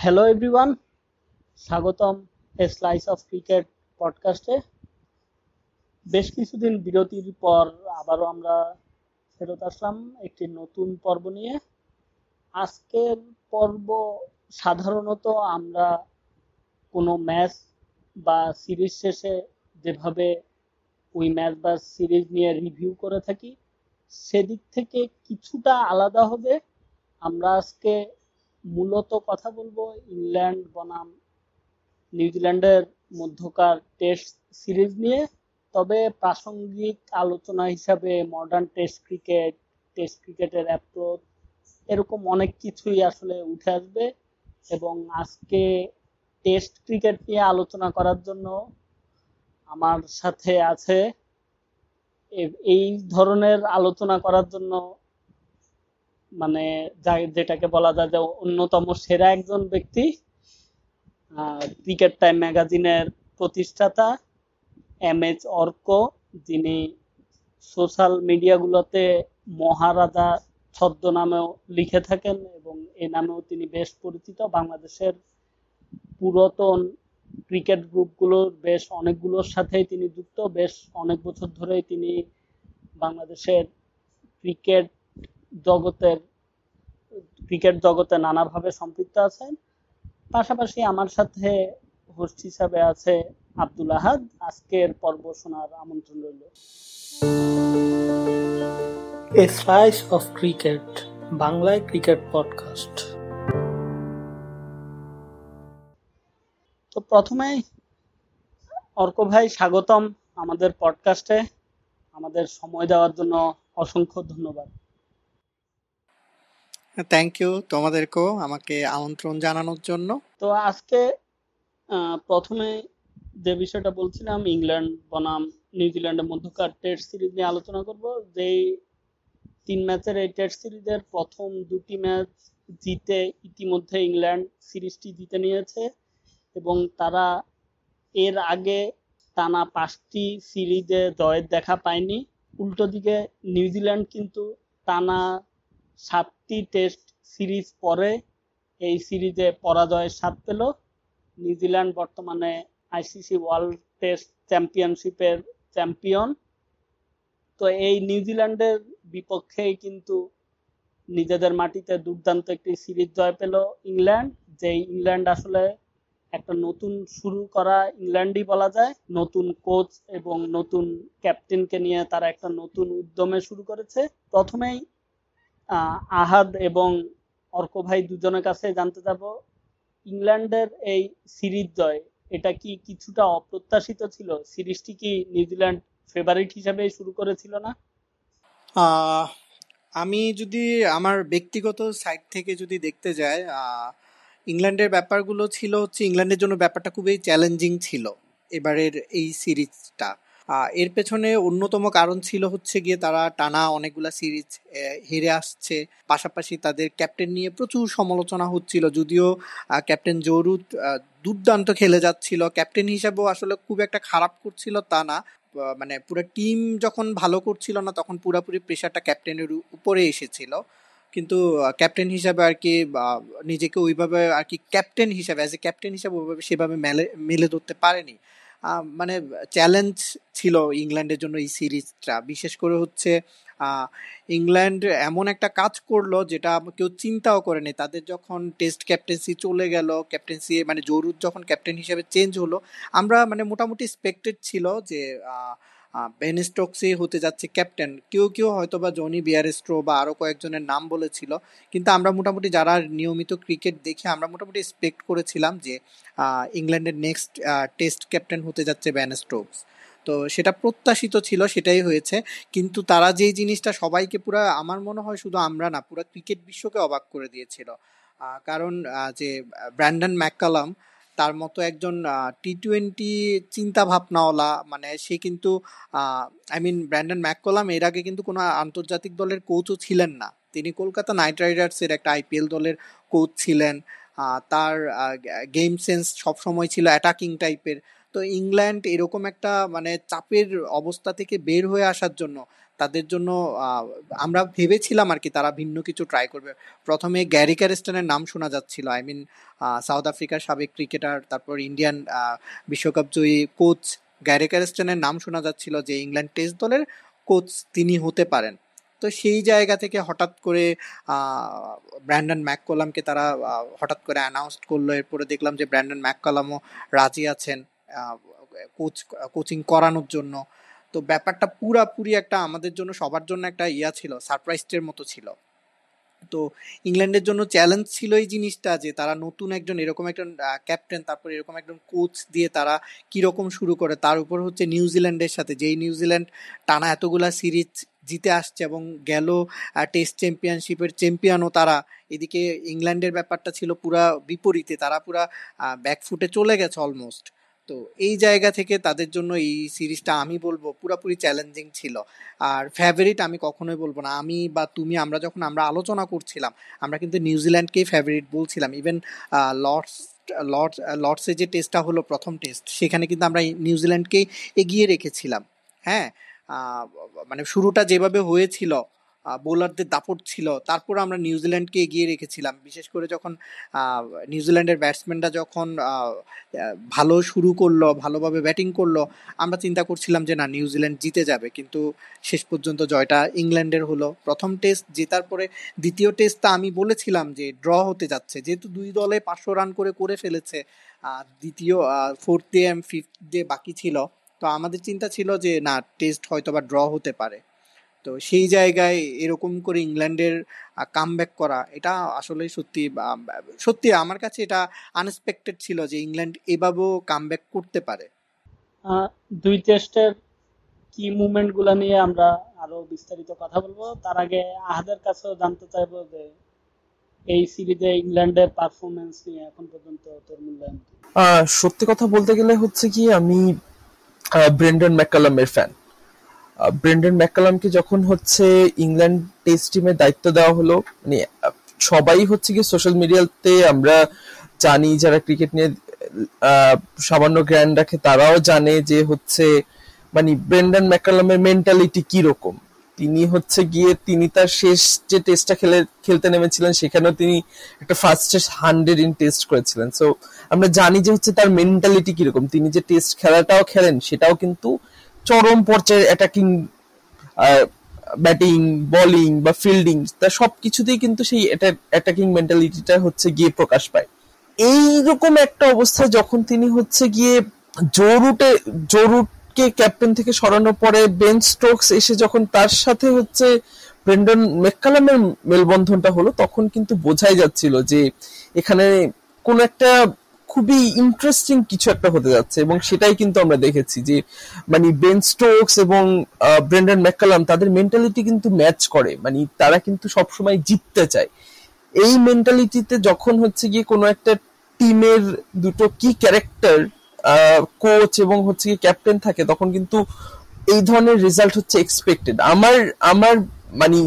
Hello everyone স্বাগতম a slice of cricket পডকাস্টে বেশ কিছুদিন বিরতির পর আবারও আমরা ফেরত আসলাম একটি নতুন পর্ব নিয়ে। আজকের পর্ব সাধারণত আমরা কোনো ম্যাচ বা সিরিজ শেষে যেভাবে ওই ম্যাচ বা সিরিজ নিয়ে রিভিউ করে থাকি, সেদিক থেকে কিছুটা আলাদা হবে। আমরা আজকে মূলত কথা বলব ইংল্যান্ড বনাম নিউজিল্যান্ডের মধ্যকার টেস্ট সিরিজ নিয়ে। তবে প্রাসঙ্গিক আলোচনা হিসাবে মডার্ন টেস্ট ক্রিকেট টেস্ট ক্রিকেটের অ্যাপ্রোচ এরকম অনেক কিছুই আসলে উঠে আসবে এবং আজকে টেস্ট ক্রিকেট নিয়ে আলোচনা করার জন্য আমার সাথে আছে এই ধরনের আলোচনা করার জন্য মানে যেটাকে বলা যায় যে অন্যতম সেরা একজন ব্যক্তি ক্রিকেট টাইম ম্যাগাজিনের প্রতিষ্ঠাতা এম এইচ অর্ক, যিনি সোশ্যাল মিডিয়াগুলোতে মহারাজা ছদ্ম নামেও লিখে থাকেন এবং এ নামেও তিনি বেশ পরিচিত। বাংলাদেশের পুরাতন ক্রিকেট গ্রুপগুলোর বেশ অনেকগুলোর সাথেই তিনি যুক্ত। বেশ অনেক বছর ধরেই তিনি বাংলাদেশের ক্রিকেট জগতের ক্রিকেট জগতে নানাভাবে সম্পৃক্ত আছেন। পাশাপাশি আমার সাথে হোস্ট হিসাবে আছে আব্দুল আহাদ। আজকের পর্ব শোনার আমন্ত্রণ রইল। এ স্লাইস অফ ক্রিকেট বাংলায় ক্রিকেট পডকাস্ট। তো প্রথমেই অর্ক ভাই স্বাগতম আমাদের পডকাস্টে। আমাদের সময় দেওয়ার জন্য অসংখ্য ধন্যবাদ। থ্যাংক ইউ তোমাদেরকেও আমাকে আমন্ত্রণ জানানোর জন্য। তো আজকে প্রথমে যে বিষয়টা বলছিলাম, ইংল্যান্ড, বনাম, নিউজিল্যান্ডের মধ্যকার টেস্ট সিরিজ নিয়ে আলোচনা করব। যেই তিন ম্যাচের এই টেস্ট সিরিজের প্রথম দুটি ম্যাচ জিতে ইতিমধ্যে ইংল্যান্ড সিরিজটি জিতে নিয়েছে এবং তারা এর আগে টানা পাঁচটি সিরিজে জয়ের দেখা পায়নি। উল্টো দিকে নিউজিল্যান্ড কিন্তু টানা সাতটি টেস্ট সিরিজ পরে এই সিরিজে পরাজয়ের স্বাদ পেল। নিউজিল্যান্ড বর্তমানে আইসিসি ওয়ার্ল্ড টেস্ট চ্যাম্পিয়নশিপের চ্যাম্পিয়ন তো এই নিউজিল্যান্ডের বিপক্ষেই কিন্তু নিজেদের মাটিতে দুর্দান্ত একটি সিরিজ জয় পেল ইংল্যান্ড। যে ইংল্যান্ড আসলে একটা নতুন শুরু করা ইংল্যান্ডই বলা যায়। নতুন কোচ এবং নতুন ক্যাপ্টেনকে নিয়ে তারা একটা নতুন উদ্যমে শুরু করেছে। প্রথমেই আহাদ এবং অর্ক ভাই দুজনের কাছে জানতে যাব, ইংল্যান্ডের এই সিরিজ জয়, এটা কি কিছুটা অপ্রত্যাশিত ছিল? সিরিজটি কি নিউজিল্যান্ড ফেভারিট হিসেবে শুরু করেছিল না? আমি যদি আমার ব্যক্তিগত সাইড থেকে যদি দেখতে যাই ইংল্যান্ডের ব্যাপারগুলো ছিল হচ্ছে, ইংল্যান্ডের জন্য ব্যাপারটা খুবই চ্যালেঞ্জিং ছিল, এবারের এই সিরিজটা। এর পেছনে অন্যতম কারণ ছিল হচ্ছে গিয়ে তারা টানা অনেকগুলা সিরিজ হেরে আসছে। পাশাপাশি তাদের ক্যাপ্টেন নিয়ে প্রচুর সমালোচনা হচ্ছিল। যদিও ক্যাপ্টেন জরুদ দুর্দান্ত খেলে যাচ্ছিল। ক্যাপ্টেন হিসাবেও আসলে খুব একটা খারাপ করছিল তা না। মানে পুরো টিম যখন ভালো করছিল না, তখন পুরোপুরি প্রেশারটা ক্যাপ্টেনের উপরে এসেছিল। কিন্তু ক্যাপ্টেন হিসাবে আর কি নিজেকে ওইভাবে আর কি ক্যাপ্টেন হিসাবে অ্যাজ এ ক্যাপ্টেন হিসাবে ওইভাবে সেভাবে মেলে মেলে ধরতে পারেনি। মানে চ্যালেঞ্জ ছিল ইংল্যান্ডের জন্য এই সিরিজটা। বিশেষ করে হচ্ছে ইংল্যান্ড এমন একটা কাজ করল যেটা কেউ চিন্তাও করেনি। তাদের যখন টেস্ট ক্যাপ্টেন্সি চলে গেল ক্যাপ্টেন্সি মানে জরুর যখন ক্যাপ্টেন হিসেবে চেঞ্জ হলো, আমরা মানে মোটামুটি এক্সপেক্টেড ছিল যে বেন স্টোকসই হতে যাচ্ছে ক্যাপ্টেন কেউ কেউ হয়তো বা জনি বিয়ারেস্ট্রো বা আরও কয়েকজনের নাম বলেছিল, কিন্তু আমরা মোটামুটি যারা নিয়মিত ক্রিকেট দেখে আমরা মোটামুটি এক্সপেক্ট করেছিলাম যে ইংল্যান্ডের নেক্সট টেস্ট ক্যাপ্টেন হতে যাচ্ছে ব্যান স্টোকস তো সেটা প্রত্যাশিত ছিল, সেটাই হয়েছে। কিন্তু তারা যেই জিনিসটা সবাইকে পুরো, আমার মনে হয় শুধু আমরা না, পুরো ক্রিকেট বিশ্বকে অবাক করে দিয়েছিল। কারণ যে ব্র্যান্ডন ম্যাককালাম তার মতো একজন টি টোয়েন্টি চিন্তা ভাবনাওয়ালা মানে সে কিন্তু আই মিন ব্র্যান্ডন ম্যাককলাম এর আগে কিন্তু কোনো আন্তর্জাতিক দলের কোচও ছিলেন না। তিনি কলকাতা নাইট রাইডার্সের একটা আইপিএল দলের কোচ ছিলেন। তার গেম সেন্স সবসময় ছিল অ্যাটাকিং টাইপের তো ইংল্যান্ড এরকম একটা মানে চাপের অবস্থা থেকে বের হয়ে আসার জন্য তাদের জন্য আমরা ভেবেছিলাম আর কি তারা ভিন্ন কিছু ট্রাই করবে। প্রথমে গ্যারি ক্যারেস্টনের নাম শোনা যাচ্ছিল। আই মিন সাউথ আফ্রিকার সাবেক ক্রিকেটার তারপর ইন্ডিয়ান বিশ্বকাপ জয়ী কোচ গ্যারি ক্যারেস্টনের নাম শোনা যাচ্ছিল যে ইংল্যান্ড টেস্ট দলের কোচ তিনি হতে পারেন। তো সেই জায়গা থেকে হঠাৎ করে ব্র্যান্ডন ম্যাককলামকে তারা হঠাৎ করে অ্যানাউন্স করল। এরপরে দেখলাম যে ব্র্যান্ডন ম্যাককলামও রাজি আছেন কোচ কোচিং করানোর জন্য। তো ব্যাপারটা পুরাপুরি একটা আমাদের জন্য, সবার জন্য একটা ইয়া ছিল সারপ্রাইজের মতো ছিল। তো ইংল্যান্ডের জন্য চ্যালেঞ্জ ছিল এই জিনিসটা যে তারা নতুন একজন, এরকম একজন ক্যাপ্টেন তারপর এরকম একজন কোচ দিয়ে তারা কীরকম শুরু করে, তার উপর হচ্ছে নিউজিল্যান্ডের সাথে। যেই নিউজিল্যান্ড টানা এতগুলা সিরিজ জিতে আসছে এবং গেল টেস্ট চ্যাম্পিয়নশিপের চ্যাম্পিয়নও তারা, এদিকে ইংল্যান্ডের ব্যাপারটা ছিল পুরা বিপরীতে, তারা পুরা ব্যাকফুটে চলে গেছে অলমোস্ট তো এই জায়গা থেকে তাদের জন্য এই সিরিজটা আমি বলব পুরোপুরি চ্যালেঞ্জিং ছিল। আর ফেভারিট আমি কখনোই বলব না। আমি বা তুমি, আমরা যখন আমরা আলোচনা করছিলাম, আমরা কিন্তু নিউজিল্যান্ডকেই ফেভারিট বলছিলাম। ইভেন লর্ডস লর্ডস লর্ডসে যে টেস্টটা হলো প্রথম টেস্ট সেখানে কিন্তু আমরা নিউজিল্যান্ডকেই এগিয়ে রেখেছিলাম। হ্যাঁ? মানে শুরুটা যেভাবে হয়েছিল বোলারদের দাপট ছিল, তারপর আমরা নিউজিল্যান্ডকে এগিয়ে রেখেছিলাম। বিশেষ করে যখন নিউজিল্যান্ডের ব্যাটসম্যানরা যখন ভালো শুরু করল, ভালোভাবে ব্যাটিং করল, আমরা চিন্তা করছিলাম যে না নিউজিল্যান্ড জিতে যাবে। কিন্তু শেষ পর্যন্ত জয়টা ইংল্যান্ডের হলো। প্রথম টেস্ট জেতার পরে দ্বিতীয় টেস্টটা আমি বলেছিলাম যে ড্র হতে যাচ্ছে। যেহেতু দুই দলে পাঁচশো রান করে করে ফেলেছে দ্বিতীয় fourth day and fifth day বাকি ছিল। তো আমাদের চিন্তা ছিল যে, না টেস্ট হয়তো বা ড্র হতে পারে। তো সেই জায়গায় এরকম করে ইংল্যান্ডের কাম করা এটা আসলে সত্যি সত্যি আমার কাছে এটা আনএক্সপেক্টেড ছিল যে ইংল্যান্ড এভাবেও কাম করতে পারে। আহ, দুই টেস্টের কি মুভমেন্টগুলা নিয়ে আমরা আরও বিস্তারিত কথা বলব? তার আগে আহাদের কাছেও জানতে চাইব যে এই সিরিজে ইংল্যান্ডের পারফরমেন্স নিয়ে এখন পর্যন্ত তোর মূল্যায়ন আহ, সত্যি কথা বলতে গেলে হচ্ছে কি আমি ব্রেন্ডন ম্যাককালামের ফ্যান ব্রেন্ডন ম্যাককালামকে যখন হচ্ছে ইংল্যান্ড টেস্ট টিমের দায়িত্ব দেওয়া হলো মানে সবাই হচ্ছে কি সোশ্যাল মিডিয়াতে আমরা জানি যারা ক্রিকেট নিয়ে সামান্য জ্ঞান রাখে, তারাও জানে যে হচ্ছে মানে ব্রেন্ডন ম্যাককালামের মেন্টালিটি কি রকম তিনি হচ্ছে গিয়ে, তিনি তার শেষ যে টেস্টটা খেলে, খেলতে নেমেছিলেন, সেখানেও তিনি একটা ফার্স্টেস্ট হান্ড্রেড ইন টেস্ট করেছিলেন। সো আমরা জানি যে হচ্ছে তার মেন্টালিটি কীরকম। তিনি যে টেস্ট খেলাটাও খেলেন, সেটাও কিন্তু চরম পর্যায়ের অ্যাটাকিং ব্যাটিং বোলিং বা ফিল্ডিং তা সব কিছুতেই কিন্তু সেই অ্যাটাকিং মেন্টালিটিটা হচ্ছে গিয়ে প্রকাশ পায়। এইরকম একটা অবস্থা যখন তিনি হচ্ছে গিয়ে জোরুটে জোরুটকে ক্যাপ্টেন থেকে সরানোর পরে বেন স্টোকস এসে যখন তার সাথে হচ্ছে ব্রেন্ডন মেককালামের মেলবন্ধনটা হলো, তখন কিন্তু বোঝাই যাচ্ছিল যে এখানে কোন একটা খুবই ইন্টারেস্টিং কিছু একটা হতে যাচ্ছে এবং সেটাই কিন্তু আমরা দেখেছি যে মানে বেন স্টোকস এবং ব্রেন্ডন ম্যাককালাম তাদের মেন্টালিটি কিন্তু ম্যাচ করে। মানে তারা কিন্তু সবসময় জিততে চায়। এই মেন্টালিটিতে যখন হচ্ছে গিয়ে কোনো একটা টিমের দুটো কি ক্যারেক্টার কোচ এবং হচ্ছে গিয়ে ক্যাপ্টেন থাকে, তখন কিন্তু এই ধরনের রেজাল্ট হচ্ছে এক্সপেক্টেড আমার আমার মানে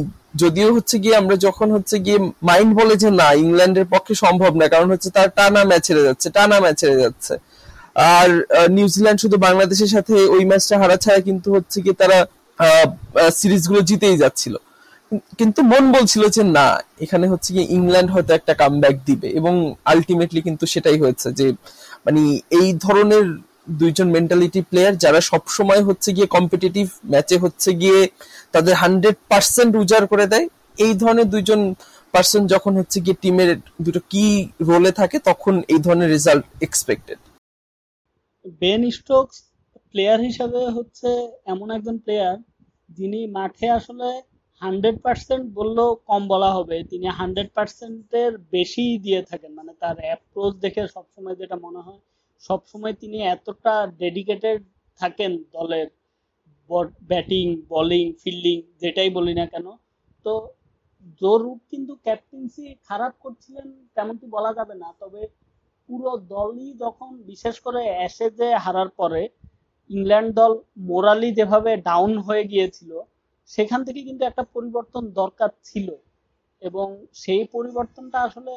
যদিও হচ্ছে গিয়ে আমরা যখন হচ্ছে গিয়ে মাইন্ড বলে যে না, ইংল্যান্ডের পক্ষে সম্ভব না, কারণ হচ্ছে তার টানা ম্যাচ হেরে যাচ্ছে, টানা ম্যাচ হেরে যাচ্ছে। আর নিউজিল্যান্ড শুধু বাংলাদেশের সাথে ওই ম্যাচটা হারা ছাড়া কিন্তু হচ্ছে গিয়ে তারা সিরিজগুলো জিতেই যাচ্ছিল। কিন্তু মন বলছিল যে না, এখানে হচ্ছে গিয়ে ইংল্যান্ড হয়তো একটা কামব্যাক দিবে এবং আলটিমেটলি কিন্তু সেটাই হয়েছে যে মানে এই ধরনের দুইজন মেন্টালিটি প্লেয়ার যারা সব সময় হচ্ছে গিয়ে কম্পিটিটিভ ম্যাচে হচ্ছে গিয়ে তাদের হান্ড্রেড পার্সেন্ট উজাড় করে দেয়। এই ধরনের দুইজন পার্সন যখন হচ্ছে গিয়ে টিমের দুটো কি রোলে থাকে, তখন এই ধরনের result expected Ben Stokes player হিসাবে হচ্ছে এমন একজন প্লেয়ার যিনি মাঠে আসলে হান্ড্রেড পার্সেন্ট বললেও কম বলা হবে। তিনি হান্ড্রেড পার্সেন্টের বেশি দিয়ে থাকেন। মানে তার অ্যাপ্রোচ দেখে সবসময় যেটা মনে হয়, সবসময় তিনি এতটা ডেডিকেটেড থাকেন দলের ব্যাটিং বোলিং ফিল্ডিং যেটাই বলি না কেন, তো জরুর কিন্তু ক্যাপ্টেন্সি খারাপ করছিলেন তেমনটি বলা যাবে না, তবে পুরো দলই যখন বিশেষ করে অ্যাশেজে হারার পরে ইংল্যান্ড দল মোরালি যেভাবে ডাউন হয়ে গিয়েছিল, সেখান থেকে কিন্তু একটা পরিবর্তন দরকার ছিল এবং সেই পরিবর্তনটা আসলে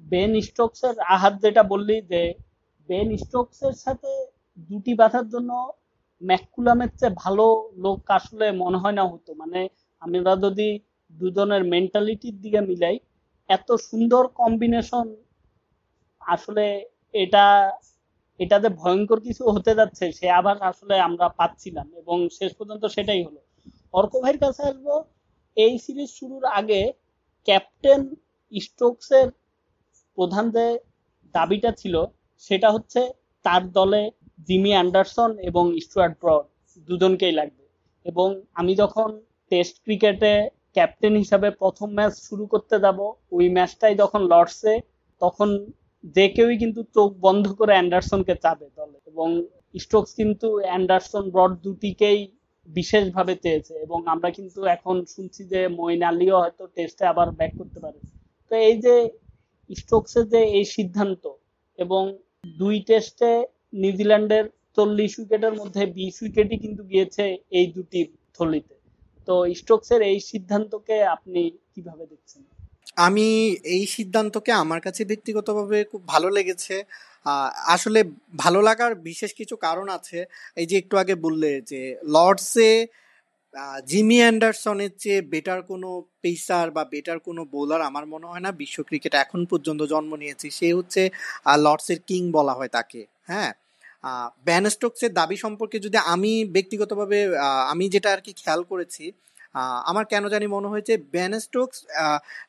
বেন স্টোকসের আহাত যেটা বললি যে বেন স্টোকসের সাথে দুটি বাঁধার জন্য ম্যাকুলামের চেয়ে ভালো লোক আসলে মনে হয় না হতো। মানে আমরা যদি দুজনের মেন্টালিটির দিকে মিলাই, এত সুন্দর কম্বিনেশন আসলে এটা এটা যে ভয়ঙ্কর কিছু হতে যাচ্ছে, সে আবার আসলে আমরা পাচ্ছিলাম এবং শেষ পর্যন্ত সেটাই হলো। অর্ক ভাইয়ের কাছে আসব, এই সিরিজ শুরুর আগে ক্যাপ্টেন স্টোকসের প্রধান যে দাবিটা ছিল, সেটা হচ্ছে তার দলে জিমি অ্যান্ডারসন এবং স্টুয়ার্ট ব্রড দুজনকেই লাগবে। এবং আমি যখন টেস্ট ক্রিকেটে ক্যাপ্টেন হিসাবে প্রথম ম্যাচ শুরু করতে যাব, ওই ম্যাচটাই যখন লর্ডসে, তখন যে কেউই কিন্তু চোখ বন্ধ করে অ্যান্ডারসনকে চাবে দলে। এবং স্টোকস কিন্তু অ্যান্ডারসন ব্রড দুটিকেই বিশেষভাবে চেয়েছে। এবং আমরা কিন্তু এখন শুনছি যে মইন আলীও হয়তো টেস্টে আবার ব্যাক করতে পারে। তো এই যে স্টোকসের যে এই সিদ্ধান্ত এবং দুই টেস্টে নিউজিল্যান্ডের চল্লিশ উইকেটের মধ্যে বিশ উইকেটই কিন্তু গিয়েছে এই দুটি থলিতে। তো স্টোকসের এই সিদ্ধান্তকে আপনি কীভাবে দেখছেন? আমি এই সিদ্ধান্তকে আমার কাছে ব্যক্তিগতভাবে খুব ভালো লেগেছে। আসলে ভালো লাগার বিশেষ কিছু কারণ আছে। এই যে একটু আগে বললে যে লর্ডসে জিমি অ্যান্ডারসনের চেয়ে বেটার কোনো পেসার বা বেটার কোনো বোলার আমার মনে হয় না। বিশ্ব ক্রিকেট এখন পর্যন্ত জন্ম নিয়েছে। সে হচ্ছে লর্ডসের কিং বলা হয় তাকে। হ্যাঁ ব্যান স্টোকসের দাবি সম্পর্কে যদি আমি ব্যক্তিগতভাবে আমি যেটা আর কি খেয়াল করেছি আমার কেন জানি মনে হয়েছে ব্যান স্টোকস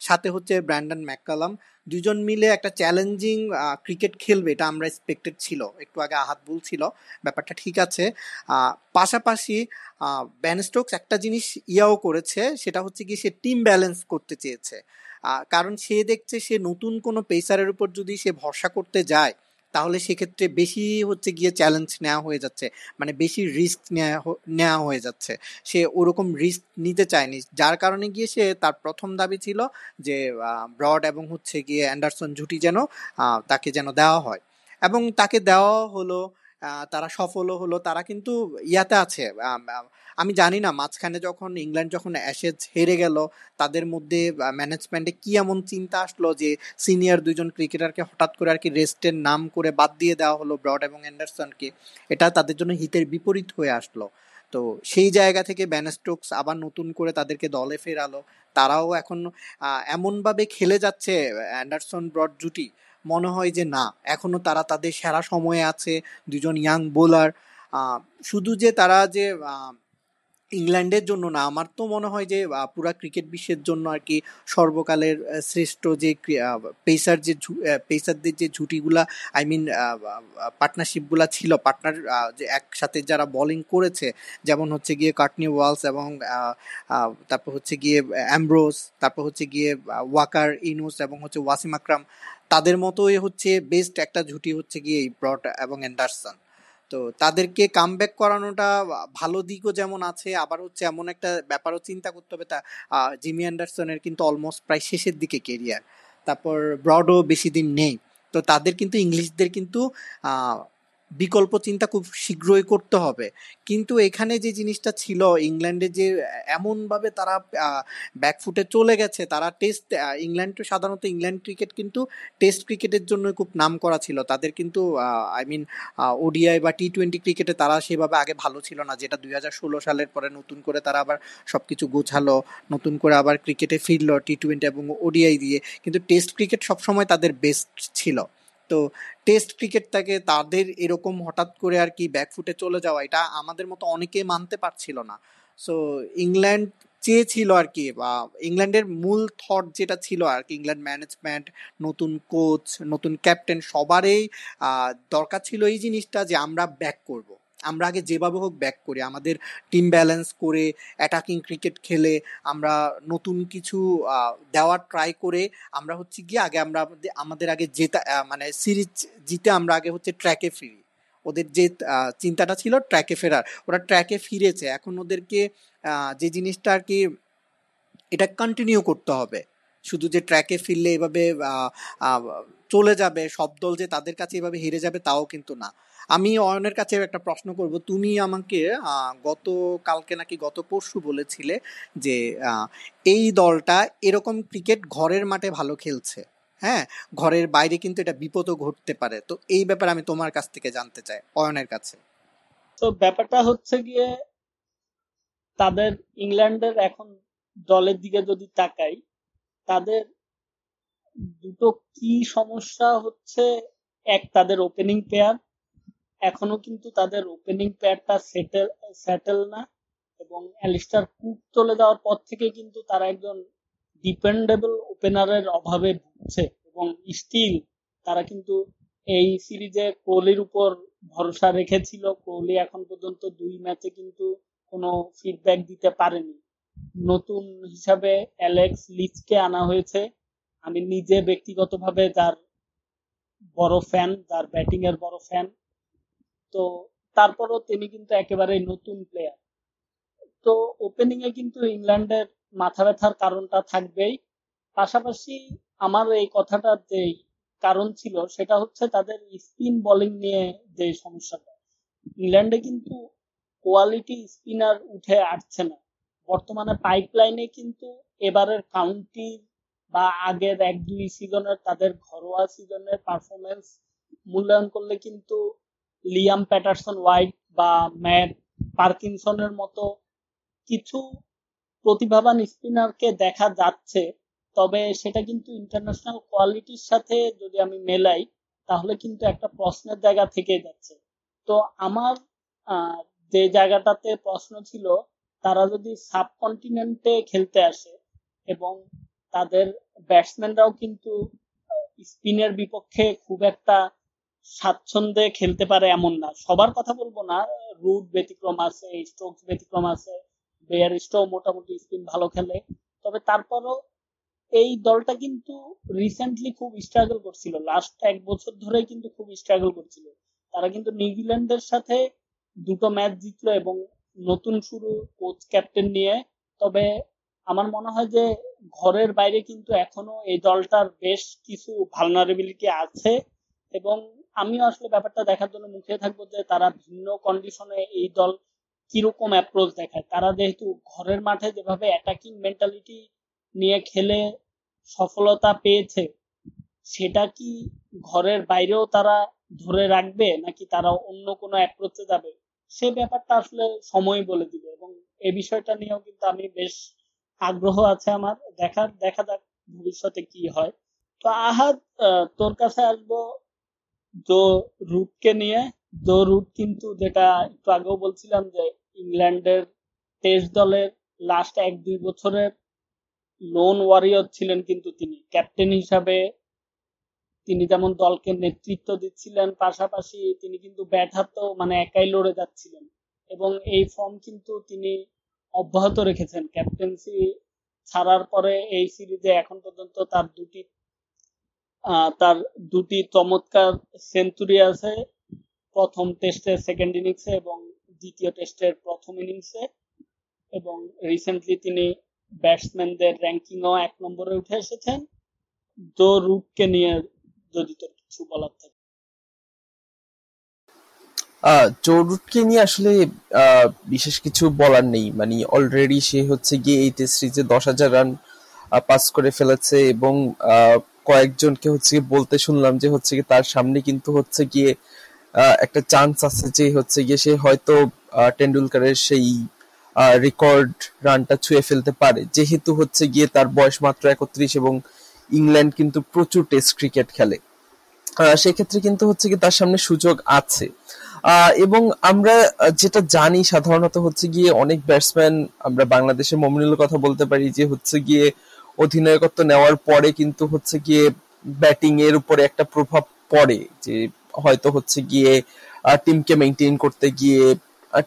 সাথে হচ্ছে ব্র্যান্ডন ম্যাককালাম দুজন মিলে একটা চ্যালেঞ্জিং ক্রিকেট খেলবে, এটা আমরা এক্সপেক্টেড ছিল, একটু আগে আহাত বলছিল ব্যাপারটা ঠিক আছে পাশাপাশি ব্যান স্টোকস একটা জিনিস ইয়াও করেছে, সেটা হচ্ছে কি সে টিম ব্যালেন্স করতে চেয়েছে কারণ সে দেখছে সে নতুন কোনো পেসারের উপর যদি সে ভরসা করতে যায় তাহলে সেক্ষেত্রে বেশি হচ্ছে গিয়ে চ্যালেঞ্জ নেওয়া হয়ে যাচ্ছে। মানে বেশি রিস্ক নেওয়া হয়ে যাচ্ছে। সে ওরকম রিস্ক নিতে চায়নি। যার কারণে গিয়ে সে তার প্রথম দাবি ছিল যে ব্রড এবং হচ্ছে গিয়ে অ্যান্ডারসন ঝুটি যেন তাকে যেন দেওয়া হয়। এবং তাকে দেওয়া হলো তারা সফলও হলো, তারা কিন্তু ইয়াতে আছে। আমি জানি না, মাঝখানে যখন ইংল্যান্ড যখন অ্যাশেজ হেরে গেল, তাদের মধ্যে ম্যানেজমেন্টে কি এমন চিন্তা আসলো যে সিনিয়র দুজন ক্রিকেটারকে হঠাৎ করে আর কি রেস্টের নাম করে বাদ দিয়ে দেওয়া হলো ব্রড এবং অ্যান্ডারসনকে। এটা তাদের জন্য হিতের বিপরীত হয়ে আসলো। তো সেই জায়গা থেকে ব্যানস্টোকস আবার নতুন করে তাদেরকে দলে ফেরালো। তারাও এখন এমনভাবে খেলে যাচ্ছে অ্যান্ডারসন ব্রড জুটি। মনে হয় যে না, এখনও তারা তাদের সেরা সময়ে আছে, দুজন ইয়াং বোলার শুধু যে তারা যে ইংল্যান্ডের জন্য না, আমার তো মনে হয় যে পুরা ক্রিকেট বিশ্বের জন্য আর কি সর্বকালের শ্রেষ্ঠ যে পেসার যে পেসারদের যে ঝুটিগুলা আই মিন পার্টনারশিপগুলা ছিল পার্টনার যে একসাথে যারা বোলিং করেছে, যেমন হচ্ছে গিয়ে কাটনি ওয়ালস এবং তারপর হচ্ছে গিয়ে অ্যাম্ব্রোস তারপর হচ্ছে গিয়ে ওয়াকার ইনুস এবং হচ্ছে ওয়াসিম আকরাম তাদের মতোই হচ্ছে বেস্ট একটা ঝুটি হচ্ছে গিয়ে ব্রড এবং অ্যান্ডারসন তো তাদেরকে কাম ব্যাক করানোটা ভালো দিকও যেমন আছে, আবার হচ্ছে এমন একটা ব্যাপারও চিন্তা করতে হবে তা জিমি অ্যান্ডারসনের কিন্তু অলমোস্ট প্রায় শেষের দিকে কেরিয়ার তারপর ব্রডও বেশি দিন নেই। তো তাদের কিন্তু ইংলিশদের কিন্তু বিকল্প চিন্তা খুব শীঘ্রই করতে হবে। কিন্তু এখানে যে জিনিসটা ছিল, ইংল্যান্ডে যে এমনভাবে তারা ব্যাকফুটে চলে গেছে, তারা টেস্ট ইংল্যান্ড সাধারণত ইংল্যান্ড ক্রিকেট কিন্তু টেস্ট ক্রিকেটের জন্য খুব নাম করা ছিল। তাদের কিন্তু আই মিন ওডিআই বা টি টোয়েন্টি ক্রিকেটে তারা সেভাবে আগে ভালো ছিল না। যেটা দুই হাজার ষোলো সালের পরে নতুন করে তারা আবার সব কিছু গোছালো, নতুন করে আবার ক্রিকেটে ফিরলো টি টোয়েন্টি এবং ওডিআই দিয়ে। কিন্তু টেস্ট ক্রিকেট সবসময় তাদের বেস্ট ছিল। তো টেস্ট ক্রিকেটটাকে তাদের এরকম হঠাৎ করে আর কি ব্যাকফুটে চলে যাওয়া, এটা আমাদের মতো অনেকে মানতে পারছিল না। সো ইংল্যান্ড চেয়েছিল আর কি, বা ইংল্যান্ডের মূল থট যেটা ছিল আর কি ইংল্যান্ড ম্যানেজমেন্ট নতুন কোচ নতুন ক্যাপ্টেন সবারই দরকার ছিল এই জিনিসটা যে আমরা ব্যাক করব। আমরা আগে যেভাবে হোক ব্যাক করি, আমাদের টিম ব্যালেন্স করে অ্যাটাকিং ক্রিকেট খেলে, আমরা নতুন কিছু দেওয়ার ট্রাই করে, আমরা হচ্ছে গিয়ে আগে আমরা আমাদের আগে জেতা মানে সিরিজ জিতে আমরা আগে হচ্ছে ট্র্যাকে ফিরি। ওদের যে চিন্তাটা ছিল ট্র্যাকে ফেরার। ওরা ট্র্যাকে ফিরেছে। এখন ওদেরকে যে জিনিসটা আর কি, এটা কন্টিনিউ করতে হবে। শুধু যে ট্র্যাকে ফিরলে এভাবে চলে যাবে, সব দল যে তাদের কাছে এভাবে হেরে যাবে তাও কিন্তু না। আমি অয়নের কাছে একটা প্রশ্ন করব, তুমি আমাকে গত কালকে নাকি গত পরশু বলেছিলে যে এই দলটা এরকম ক্রিকেট ঘরের মাঠে ভালো খেলছে। হ্যাঁ ঘরের বাইরে কিন্তু এটা বিপদও ঘটতে পারে। তো এই ব্যাপারে আমি তোমার কাছ থেকে জানতে চাই, অয়নের কাছে। তো ব্যাপারটা হচ্ছে গিয়ে, তাদের ইংল্যান্ডের এখন দলের দিকে যদি তাকাই, তাদের দুটো কি সমস্যা হচ্ছে? এক, তাদের ওপেনিং পেয়ার এখনও কিন্তু তাদের ওপেনিং পেয়ারটা সেটেল সেটেল না। এবং অ্যালিস্টার কুক চলে যাওয়ার পর থেকে কিন্তু তারা একজন ডিপেন্ডেবল ওপেনারের অভাবে ভুগছে। এবং স্টিল তারা কিন্তু এই সিরিজে কোহলির উপর ভরসা রেখেছিল। কোহলি এখন পর্যন্ত দুই ম্যাচে কিন্তু কোনো ফিডব্যাক দিতে পারেনি। নতুন হিসাবে অ্যালেক্স লিচকে আনা হয়েছে। আমি নিজে ব্যক্তিগতভাবে যার বড় ফ্যান যার ব্যাটিং এর বড় ফ্যান তো তারপরও তিনি কিন্তু একেবারে নতুন প্লেয়ার তো ওপেনিং এ কিন্তু ইংল্যান্ডের মাথা ব্যথার কারণটা থাকবেই। পাশাপাশি আমার এই কথাটা যে কারণ ছিল, সেটা হচ্ছে তাদের স্পিন বোলিং নিয়ে যে সমস্যাটা। ইংল্যান্ডে কিন্তু কোয়ালিটি স্পিনার উঠে আসছে না। বর্তমানে পাইপলাইনে কিন্তু এবারের কাউন্টি বা আগের এক দুই সিজনের তাদের ঘরোয়া সিজনের পারফরমেন্স মূল্যায়ন করলে কিন্তু লিয়াম প্যাটারসন হোয়াইট বা ম্যাট পার্কিনসনের মতো কিছু প্রতিভাবান স্পিনারকে দেখা যাচ্ছে। তবে সেটা কিন্তু ইন্টারন্যাশনাল কোয়ালিটির সাথে যদি আমি মেলাই, তাহলে কিন্তু একটা প্রশ্নের জায়গা থেকে যাচ্ছে। তো আমার যে জায়গাটাতে প্রশ্ন ছিল, তারা যদি সাবকন্টিনেন্টে খেলতে আসে এবং তাদের ব্যাটসম্যানরাও কিন্তু স্পিনের বিপক্ষে খুব একটা স্বাচ্ছন্দ্যে খেলতে পারে এমন না। সবার কথা বলব না, রুট ব্যতিক্রম আছে স্ট্রোকস ব্যতিক্রম আছে, বেয়ার স্টো মোটামুটি স্পিন ভালো খেলে। তবে তারপরও এই দলটা কিন্তু রিসেন্টলি খুব স্ট্রাগল করছিল। লাস্ট এক বছর ধরে কিন্তু খুব স্ট্রাগল করছিল। তারা কিন্তু নিউজিল্যান্ডের সাথে দুটো ম্যাচ জিতলো এবং নতুন শুরু কোচ ক্যাপ্টেন নিয়ে। তবে আমার মনে হয় যে ঘরের বাইরে কিন্তু এখনও এই দলটার বেশ কিছু ভালনারেবিলিটি আছে এবং আমিও আসলে ব্যাপারটা দেখার জন্য মুখে থাকব যে তারা ভিন্ন কন্ডিশনে এই দল কীরকম অ্যাপ্রোচ দেখায়। তারা যেহেতু ঘরের মাঠে যেভাবে অ্যাটাকিং মেন্টালিটি নিয়ে খেলে সফলতা পেয়েছে, সেটা কি ঘরের বাইরেও তারা ধরে রাখবে নাকি তারা অন্য কোনো অ্যাপ্রোচে যাবে? সে ব্যাপারটা আসলে সময় বলে দিবে এবং এই বিষয়টা নিয়েও কিন্তু আমি বেশ আগ্রহ আছে আমার দেখার দেখা যাক ভবিষ্যতে কি হয়। তো আহাদ তোর কাছে আসব জো রুটকে নিয়ে। জো রুট কিন্তু যেটা একটু আগেও বলছিলাম যে ইংল্যান্ডের টেস্ট দলের লাস্ট এক, দুই বছরের লোন ওয়ারিয়র ছিলেন কিন্তু তিনি। ক্যাপ্টেন হিসাবে তিনি যেমন দলকে নেতৃত্ব দিচ্ছিলেন, পাশাপাশি তিনি কিন্তু ব্যাট হাতেও মানে একাই লড়ে যাচ্ছিলেন। এবং এই ফর্ম কিন্তু তিনি অব্যাহত রেখেছেন। ক্যাপ্টেন্সি ছাড়ার পরে এই সিরিজে এখন পর্যন্ত তার দুটি তার দুটি চমৎকার সেঞ্চুরি আছে। প্রথম টেস্টের সেকেন্ড ইনিংসে এবং দ্বিতীয় টেস্টের প্রথম ইনিংসে এবং রিসেন্টলি তিনি ব্যাটসম্যানদের র্যাঙ্কিংও এক নম্বরে উঠে এসেছেন। জো রুটকে নিয়ে যদি তোর কিছু বলার থাকে। জো রুটকে নিয়ে আসলে বিশেষ কিছু বলার নেই। মানে অলরেডি সে হচ্ছে গিয়ে এই টেস্ট সিরিজে দশ হাজার রান পাস করে ফেলেছে এবং কয়েকজনকে হচ্ছে গিয়ে বলতে শুনলাম যে হচ্ছে কি তার সামনে কিন্তু হচ্ছে গিয়ে একটা চান্স আছে যে হচ্ছে গিয়ে সে হয়তো টেন্ডুলকারের সেই রেকর্ড রানটা ছুঁয়ে ফেলতে পারে। যেহেতু হচ্ছে গিয়ে তার বয়স মাত্র একত্রিশ এবং ইংল্যান্ড কিন্তু প্রচুর টেস্ট ক্রিকেট খেলে। সেক্ষেত্রে কিন্তু হচ্ছে কি তার সামনে সুযোগ আছে। এবং আমরা যেটা জানি সাধারণত হচ্ছে গিয়ে অনেক ব্যাটসম্যান আমরা বাংলাদেশের মমিনুলের কথা বলতে পারি যে হচ্ছে গিয়ে অধিনায়কত্ব নেওয়ার পরে কিন্তু হচ্ছে গিয়ে ব্যাটিং এর উপরে একটা প্রভাব পড়ে যে হয়তো হচ্ছে গিয়ে টিমকে মেনটেন করতে গিয়ে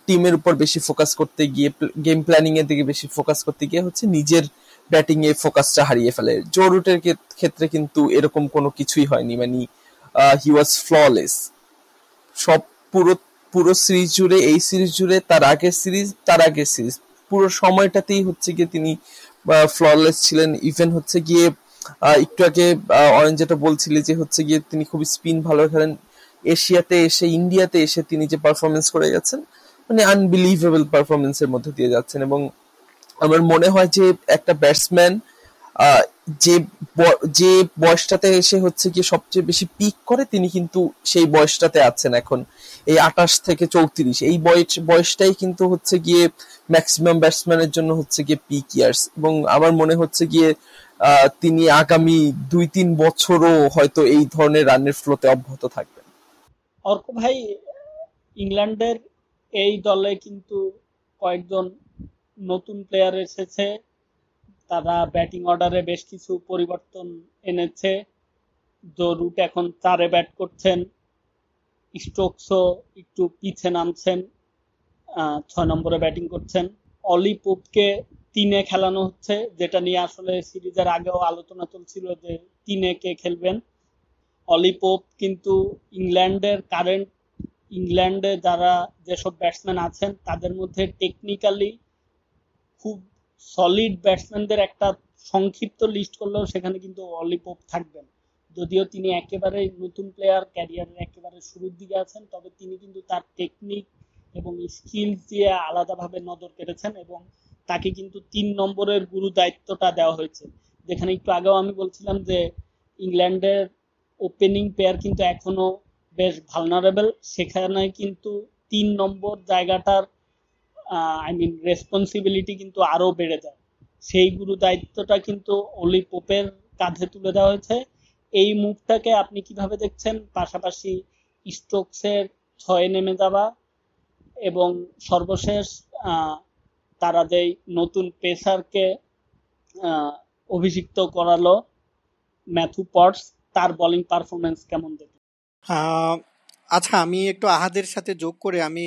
টিমের উপর বেশি ফোকাস করতে গিয়ে গেম প্ল্যানিং এর দিকে বেশি ফোকাস করতে গিয়ে হচ্ছে নিজের ব্যাটিং এ ফোকাসটা হারিয়ে ফেলে। জো রুটের ক্ষেত্রে কিন্তু এরকম কোনো কিছুই হয়নি মানে হি ওয়াজ ফ্ললেস সব পুরো পুরো সিরিজ জুড়ে, এই সিরিজ জুড়ে, তার আগের সিরিজ তার আগের সিরিজ পুরো সময়টাতেই হচ্ছে গিয়ে তিনি ফ্ললেস ছিলেন। ইভেন হচ্ছে গিয়ে একটু আগে অরেঞ্জ যেটা বলছিলে যে হচ্ছে গিয়ে তিনি খুব স্পিন ভালো খেলেন। এশিয়াতে এসে, ইন্ডিয়াতে এসে তিনি যে পারফরমেন্স করে গেছেন মানে আনবিলিভেবল পারফরমেন্সের মধ্যে দিয়ে যাচ্ছেন। এবং আমার মনে হয় যে একটা ব্যাটসম্যান যে যে বয়সটাতে এসে হচ্ছে কি সবচেয়ে বেশি পিক করে, তিনি কিন্তু সেই বয়সটাতে আছেন এখন। এই আঠাশ থেকে চৌত্রিশ। এই বয়স, বয়সটাই কিন্তু হচ্ছে গিয়ে ম্যাক্সিমাম ব্যাটসম্যানের জন্য হচ্ছে গিয়ে পিক ইয়ার্স এবং আমার মনে হচ্ছে গিয়ে তিনি আগামী দুই তিন বছরও হয়তো এই ধরনের রানের ফ্লোতে অব্যাহত থাকবেন। অর্ক ভাই, ইংল্যান্ডের এই দলে কিন্তু কয়েকজন নতুন প্লেয়ার এসেছে। তারা ব্যাটিং অর্ডারে বেশ কিছু পরিবর্তন এনেছে। জো রুট এখন চারে ব্যাট করছেন। স্টোকসও একটু পিছে নামছেন। ছয় নম্বরে ব্যাটিং করছেন। অলি পোপকে তিনে খেলানো হচ্ছে, যেটা নিয়ে আসলে সিরিজের আগেও আলোচনা চলছিল যে তিনে কে খেলবেন। অলি পোপ কিন্তু ইংল্যান্ডের কারেন্ট ইংল্যান্ডে যারা যেসব ব্যাটসম্যান আছেন, তাদের মধ্যে টেকনিক্যালি খুব সলিড ব্যাটসম্যানদের একটা সংক্ষিপ্ত লিস্ট করলেও সেখানে কিন্তু অলি পোপ থাকবেন। যদিও তিনি একেবারে নতুন প্লেয়ার ক্যারিয়ারের একেবারে শুরুর দিকে আছেন, তবে তিনি কিন্তু তার টেকনিক এবং স্কিলস দিয়ে আলাদাভাবে নজর কেড়েছেন এবং তাকে কিন্তু তিন নম্বরের গুরু দায়িত্বটা দেওয়া হয়েছে। যেখানে একটু আগেও আমি বলছিলাম যে, ইংল্যান্ডের ওপেনিং পেয়ার কিন্তু এখনও বেশ ভালনারেবল সেখানে কিন্তু তিন নম্বর জায়গাটার আই মিন রেসপন্সিবিলিটি কিন্তু আরও বেড়ে যায়। সেই গুরু দায়িত্বটা কিন্তু অলি পোপের কাঁধে তুলে দেওয়া হয়েছে। এই মুভটাকে আপনি কীভাবে দেখছেন? পাশাপাশি স্টোকসের ছয়ে নেমে যাওয়া এবং সর্বশেষ তারা যেই নতুন পেসারকে অভিষিক্ত করালো, ম্যাথু পটস তার বোলিং পারফরমেন্স কেমন দেখলেন? আচ্ছা আমি একটু আহাদের সাথে যোগ করে আমি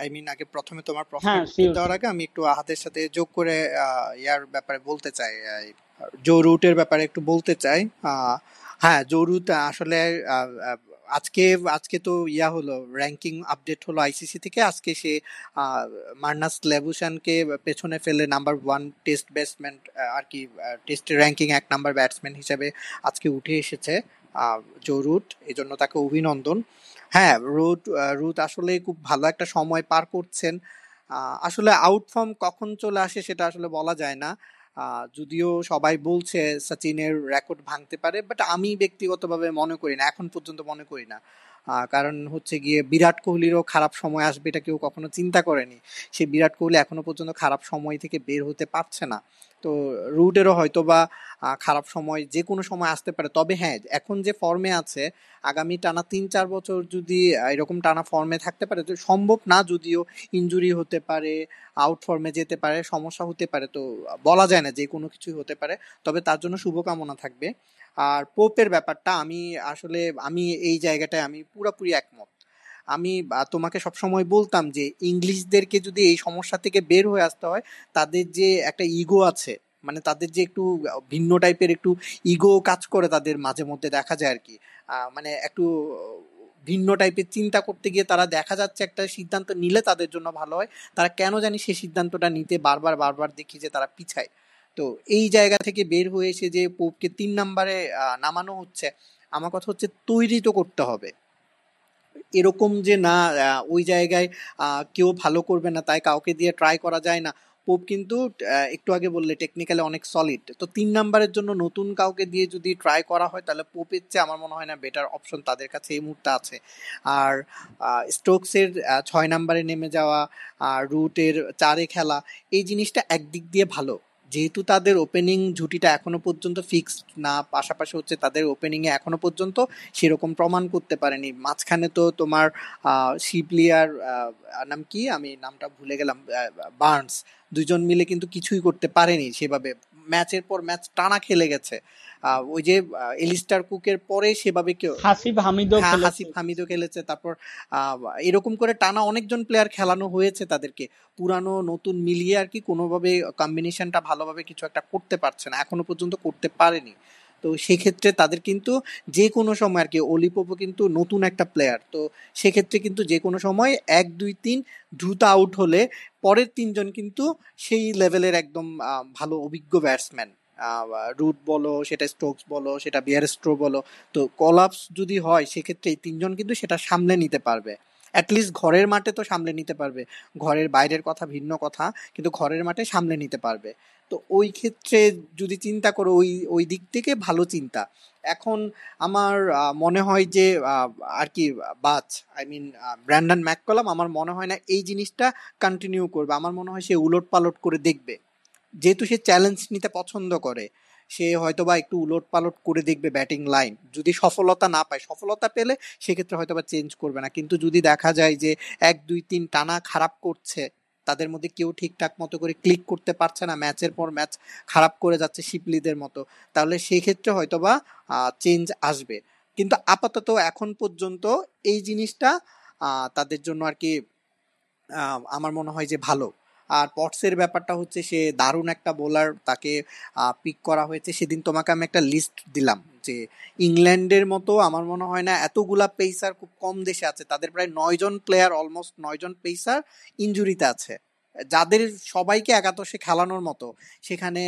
আই মিন আগে প্রথমে তোমার প্রশ্ন হ্যাঁ, দেওয়ার আগে আমি একটু আহাদের সাথে যোগ করে ইয়ার ব্যাপারে বলতে চাই জো রুটের ব্যাপারে একটু বলতে চাই হ্যাঁ জো রুট আসলে আজকে আজকে তো ইয়া হলো র্যাঙ্কিং আপডেট হলো আইসিসি থেকে আজকে সে মার্নাস লেবুসানকে পেছনে ফেলে নাম্বার ওয়ান টেস্ট ব্যাটসম্যান আর কি টেস্ট র্যাঙ্কিং এক নাম্বার ব্যাটসম্যান হিসেবে আজকে উঠে এসেছে জো রুট এই জন্য তাকে অভিনন্দন। হ্যাঁ রুট রুট আসলে খুব ভালো একটা সময় পার করছেন। আসলে আউট ফর্ম কখন চলে আসে সেটা আসলে বলা যায় না। যদিও সবাই বলছে, সচিনের রেকর্ড ভাঙতে পারে বাট আমি ব্যক্তিগতভাবে মনে করি না, এখন পর্যন্ত মনে করি না। কারণ হচ্ছে গিয়ে বিরাট কোহলিরও খারাপ সময় আসবে এটা কেউ কখনো চিন্তা করেনি। সে বিরাট কোহলি এখনও পর্যন্ত খারাপ সময় থেকে বের হতে পারছে না। তো রুটেরও হয়তো বা খারাপ সময় যে কোনো সময় আসতে পারে। তবে হ্যাঁ এখন যে ফর্মে আছে, আগামী টানা তিন চার বছর যদি এরকম টানা ফর্মে থাকতে পারে, তো সম্ভব না যদিও ইনজুরি হতে পারে আউট ফর্মে যেতে পারে, সমস্যা হতে পারে। তো বলা যায় না যে কোনো কিছুই হতে পারে। তবে তার জন্য শুভকামনা থাকবে। আর পোপের ব্যাপারটা আমি আসলে, আমি এই জায়গাটায় আমি পুরোপুরি একমত। আমি তোমাকে সবসময় বলতাম যে ইংলিশদেরকে যদি এই সমস্যা থেকে বের হয়ে আসতে হয়, তাদের যে একটা ইগো আছে মানে তাদের যে একটু ভিন্ন টাইপের একটু ইগো কাজ করে তাদের মাঝে মধ্যে দেখা যায় আর কি মানে একটু ভিন্ন টাইপের চিন্তা করতে গিয়ে তারা দেখা যাচ্ছে একটা সিদ্ধান্ত নিলে তাদের জন্য ভালো হয়। তারা কেন জানি সেই সিদ্ধান্তটা নিতে বারবার বারবার দেখি যে তারা পিছায়। তো এই জায়গা থেকে বের হয়ে এসে যে পোপকে তিন নাম্বারে নামানো হচ্ছে, আমার কথা হচ্ছে তৈরি তো করতে হবে। এরকম যে না ওই জায়গায় কেউ ভালো করবে না, তাই কাউকে দিয়ে ট্রাই করা যায় না। পোপ কিন্তু একটু আগে বললে টেকনিক্যালি অনেক সলিড তো তিন নাম্বারের জন্য নতুন কাউকে দিয়ে যদি ট্রাই করা হয়, তাহলে পোপের চেয়ে আমার মনে হয় না বেটার অপশন তাদের কাছে এই মুহূর্তে আছে। আর স্টোকসের ছয় নাম্বারে নেমে যাওয়া, আর রুটের চারে খেলা, এই জিনিসটা একদিক দিয়ে ভালো। যেহেতু তাদের ওপেনিং ঝুটিটা এখনও পর্যন্ত ফিক্সড না, পাশাপাশি হচ্ছে তাদের ওপেনিংয়ে এখনও পর্যন্ত সেরকম প্রমাণ করতে পারেনি। মাঝখানে তো তোমার শিপলিয়ার নাম কি? আমি নামটা ভুলে গেলাম বার্নস। দুজন মিলে কিন্তু কিছুই করতে পারেনি সেভাবে। ম্যাচের পর ম্যাচ টানা খেলে গেছে। ওই যে এলিস্টার কুকের পরে সেভাবে কেউ হাসিব হামিদও হ্যাঁ খেলেছে। হাসিফ হামিদও খেলেছে। তারপর এরকম করে টানা অনেকজন প্লেয়ার খেলানো হয়েছে তাদেরকে। পুরানো নতুন মিলিয়ে আর কি কোনোভাবে কম্বিনেশনটা ভালোভাবে কিছু একটা করতে পারছে না। এখনও পর্যন্ত করতে পারেনি। তো সেক্ষেত্রে তাদের কিন্তু যে কোনো সময় আর কি অলিপোপো কিন্তু নতুন একটা প্লেয়ার তো সেক্ষেত্রে কিন্তু যে কোনো সময় এক দুই তিন দ্রুত আউট হলে পরের তিনজন কিন্তু সেই লেভেলের একদম ভালো অভিজ্ঞ ব্যাটসম্যান রুট বলো, সেটা স্ট্রোকস বলো, সেটা বিয়ারস্ট্রো বলো। তো কলাপস যদি হয়, সেক্ষেত্রে এই তিনজন কিন্তু সেটা সামলে নিতে পারবে। অ্যাটলিস্ট ঘরের মাঠে তো সামলে নিতে পারবে। ঘরের বাইরের কথা ভিন্ন কথা, কিন্তু ঘরের মাঠে সামলে নিতে পারবে। তো ওই ক্ষেত্রে যদি চিন্তা করো, ওই ওই দিক থেকে ভালো চিন্তা। এখন আমার মনে হয় যে আর কি Baz I mean Brandon McCallum আমার মনে হয় না এই জিনিসটা কন্টিনিউ করবে। আমার মনে হয় সে উলট পালট করে দেখবে। যেহেতু সে চ্যালেঞ্জ নিতে পছন্দ করে, সে হয়তো বা একটু উলট পালট করে দেখবে ব্যাটিং লাইন যদি সফলতা না পায়, সফলতা পেলে সেক্ষেত্রে হয়তো বা চেঞ্জ করবে না। কিন্তু যদি দেখা যায় যে এক, দুই, তিন টানা খারাপ করছে, তাদের মধ্যে কেউ ঠিকঠাক মতো করে ক্লিক করতে পারছে না ম্যাচের পর ম্যাচ খারাপ করে যাচ্ছে শিপলিদের মতো, তাহলে সেই ক্ষেত্রে হয়তো বা চেঞ্জ আসবে। কিন্তু আপাতত এখন পর্যন্ত এই জিনিসটা তাদের জন্য আর কি আমার মনে হয় যে ভালো। আর পটসের ব্যাপারটা হচ্ছে সে দারুণ একটা বোলার তাকে পিক করা হয়েছে। সেদিন তোমাকে আমি একটা লিস্ট দিলাম যে ইংল্যান্ডের মতো আমার মনে হয় না এতগুলা পেসার খুব কম দেশে আছে। তাদের প্রায় নয়জন প্লেয়ার অলমোস্ট নয়জন পেসার ইঞ্জুরিতে আছে। যাদের সবাইকে একাদশে খেলানোর মতো, সেখানে